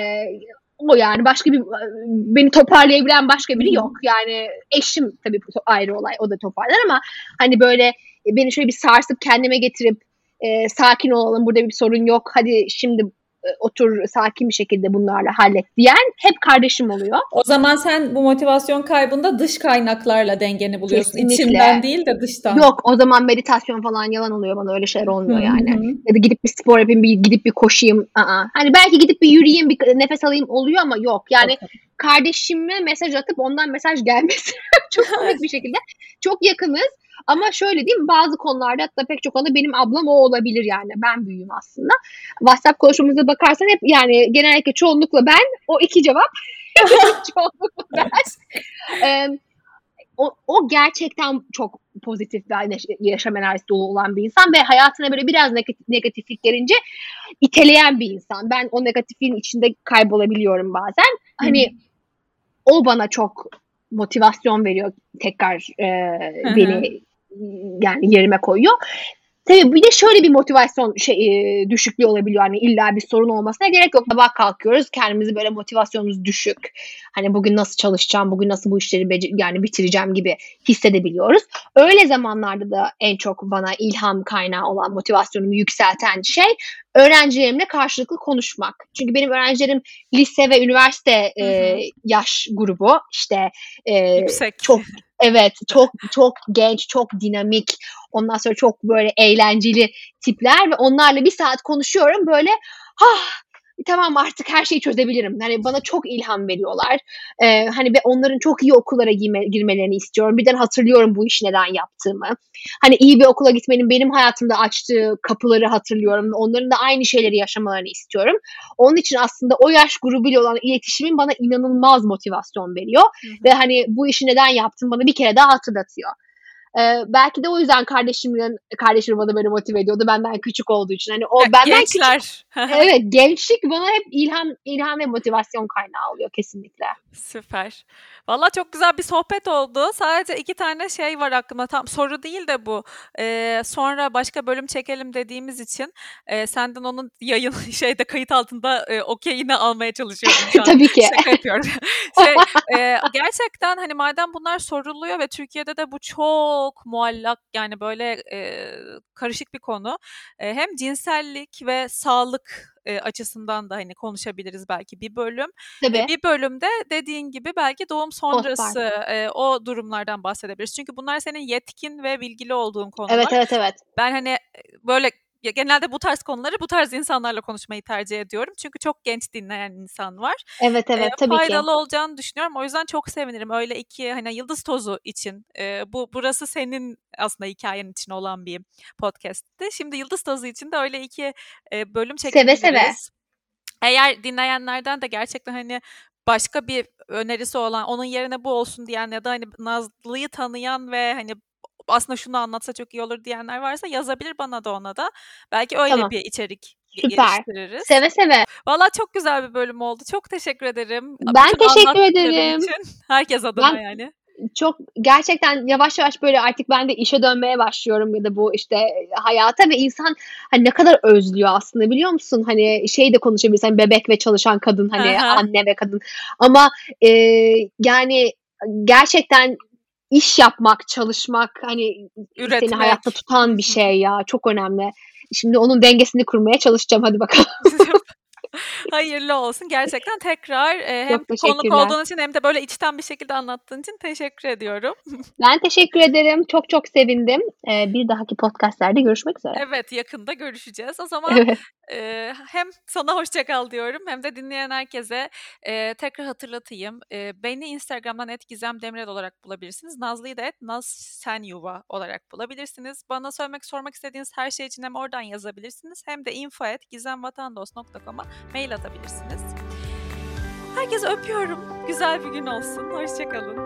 o yani başka bir beni toparlayabilen başka biri yok. Yani eşim tabii ayrı olay o da toparlar ama hani böyle beni şöyle bir sarsıp kendime getirip e, sakin olalım burada bir sorun yok hadi şimdi e, otur sakin bir şekilde bunlarla hallet diyen hep kardeşim oluyor. O zaman sen bu motivasyon kaybında dış kaynaklarla dengeni buluyorsun. Kesinlikle. İçinden değil de dıştan. Yok o zaman meditasyon falan yalan oluyor bana öyle şeyler olmuyor yani. Ya da gidip bir spor yapayım, bir gidip bir koşayım. Aa. Hani belki gidip bir yürüyeyim, bir nefes alayım oluyor ama yok. Yani okay. kardeşime mesaj atıp ondan mesaj gelmesi çok komik bir şekilde. Çok yakınız ama şöyle diyeyim bazı konularda hatta pek çok konuda benim ablam o olabilir yani. Ben büyüğüm aslında. WhatsApp konuşmamıza bakarsan hep yani genellikle çoğunlukla ben o iki cevap çoğunlukla ben. ee, o, o gerçekten çok pozitif ve yaşam enerjisi dolu olan bir insan ve hayatına böyle biraz negatiflik gelince iteleyen bir insan. Ben o negatifliğin içinde kaybolabiliyorum bazen. Hani hmm. o bana çok motivasyon veriyor tekrar e, beni yani yerime koyuyor. Tabii bir de şöyle bir motivasyon şey, e, düşüklüğü olabiliyor. Hani illa bir sorun olmasına gerek yok. Sabah kalkıyoruz kendimizi böyle motivasyonumuz düşük. Hani bugün nasıl çalışacağım, bugün nasıl bu işleri yani bitireceğim gibi hissedebiliyoruz. Öyle zamanlarda da en çok bana ilham kaynağı olan motivasyonumu yükselten şey öğrencilerimle karşılıklı konuşmak. Çünkü benim öğrencilerim lise ve üniversite e, yaş grubu işte e, Yüksek. çok Evet çok çok genç, çok dinamik. Ondan sonra çok böyle eğlenceli tipler ve onlarla bir saat konuşuyorum böyle ha tamam artık her şeyi çözebilirim. Hani bana çok ilham veriyorlar. Ee, hani ve onların çok iyi okullara girme, girmelerini istiyorum. Birden hatırlıyorum bu işi neden yaptığımı. Hani iyi bir okula gitmenin benim hayatımda açtığı kapıları hatırlıyorum. Onların da aynı şeyleri yaşamalarını istiyorum. Onun için aslında o yaş grubuyla olan iletişimin bana inanılmaz motivasyon veriyor. Hı hı. Ve hani bu işi neden yaptım bana bir kere daha hatırlatıyor. Ee, belki de o yüzden kardeşimin kardeşim bana böyle motive ediyordu benden küçük olduğu için. Hani o ya, benden gençler. küçük. evet, gençlik bana hep ilham ilham ve motivasyon kaynağı oluyor kesinlikle. Süper. Valla çok güzel bir sohbet oldu. Sadece iki tane şey var aklımda. Tam soru değil de bu. Ee, sonra başka bölüm çekelim dediğimiz için e, senden onun yayın şeyde kayıt altında e, okeyini almaya çalışıyorum şu an. Tabii ki. Şaka yapıyorum. şey, e, gerçekten hani madem bunlar soruluyor ve Türkiye'de de bu çok muallak yani böyle e, karışık bir konu. E, hem cinsellik ve sağlık e, açısından da hani konuşabiliriz belki bir bölüm. Tabii. E, bir bölümde dediğin gibi belki doğum sonrası e, o durumlardan bahsedebiliriz. Çünkü bunlar senin yetkin ve bilgili olduğun konular. Evet evet evet. Ben hani böyle ya genelde bu tarz konuları bu tarz insanlarla konuşmayı tercih ediyorum. Çünkü çok genç dinleyen insan var. Evet evet e, tabii faydalı ki. Faydalı olacağını düşünüyorum. O yüzden çok sevinirim. Öyle iki hani yıldız tozu için e, bu burası senin aslında hikayenin için olan bir podcast'ti. Şimdi yıldız tozu için de öyle iki e, bölüm çekebiliriz. Seve seve. Eğer dinleyenlerden de gerçekten hani başka bir önerisi olan onun yerine bu olsun diyen ya da hani Nazlı'yı tanıyan ve hani aslında şunu anlatsa çok iyi olur diyenler varsa yazabilir bana da ona da. Belki öyle tamam. bir içerik Süper. Seve seve. Valla çok güzel bir bölüm oldu. Çok teşekkür ederim. Ben Bütün teşekkür ederim. Için. Herkes adına ben, yani çok gerçekten yavaş yavaş böyle artık ben de işe dönmeye başlıyorum ya da bu işte hayata ve insan hani ne kadar özlüyor aslında biliyor musun? Hani şey de konuşabiliriz hani bebek ve çalışan kadın hani Aha. anne ve kadın ama e, yani gerçekten iş yapmak, çalışmak hani Üretmek. seni hayatta tutan bir şey ya. Çok önemli. Şimdi onun dengesini kurmaya çalışacağım. Hadi bakalım. Hayırlı olsun. Gerçekten tekrar e, hem konuk olduğun için hem de böyle içten bir şekilde anlattığın için teşekkür ediyorum. Ben teşekkür ederim. Çok çok sevindim. Ee, bir dahaki podcastlerde görüşmek üzere. Evet yakında görüşeceğiz. O zaman evet. e, hem sana hoşça kal diyorum hem de dinleyen herkese e, tekrar hatırlatayım. E, beni Instagram'dan @gizemdemirel olarak bulabilirsiniz. Nazlı'yı da @nazsenyuva olarak bulabilirsiniz. Bana söylemek sormak istediğiniz her şey için hem oradan yazabilirsiniz hem de info@gizemvatandos.com'a mail atabilirsiniz. Herkese öpüyorum. Güzel bir gün olsun. Hoşçakalın.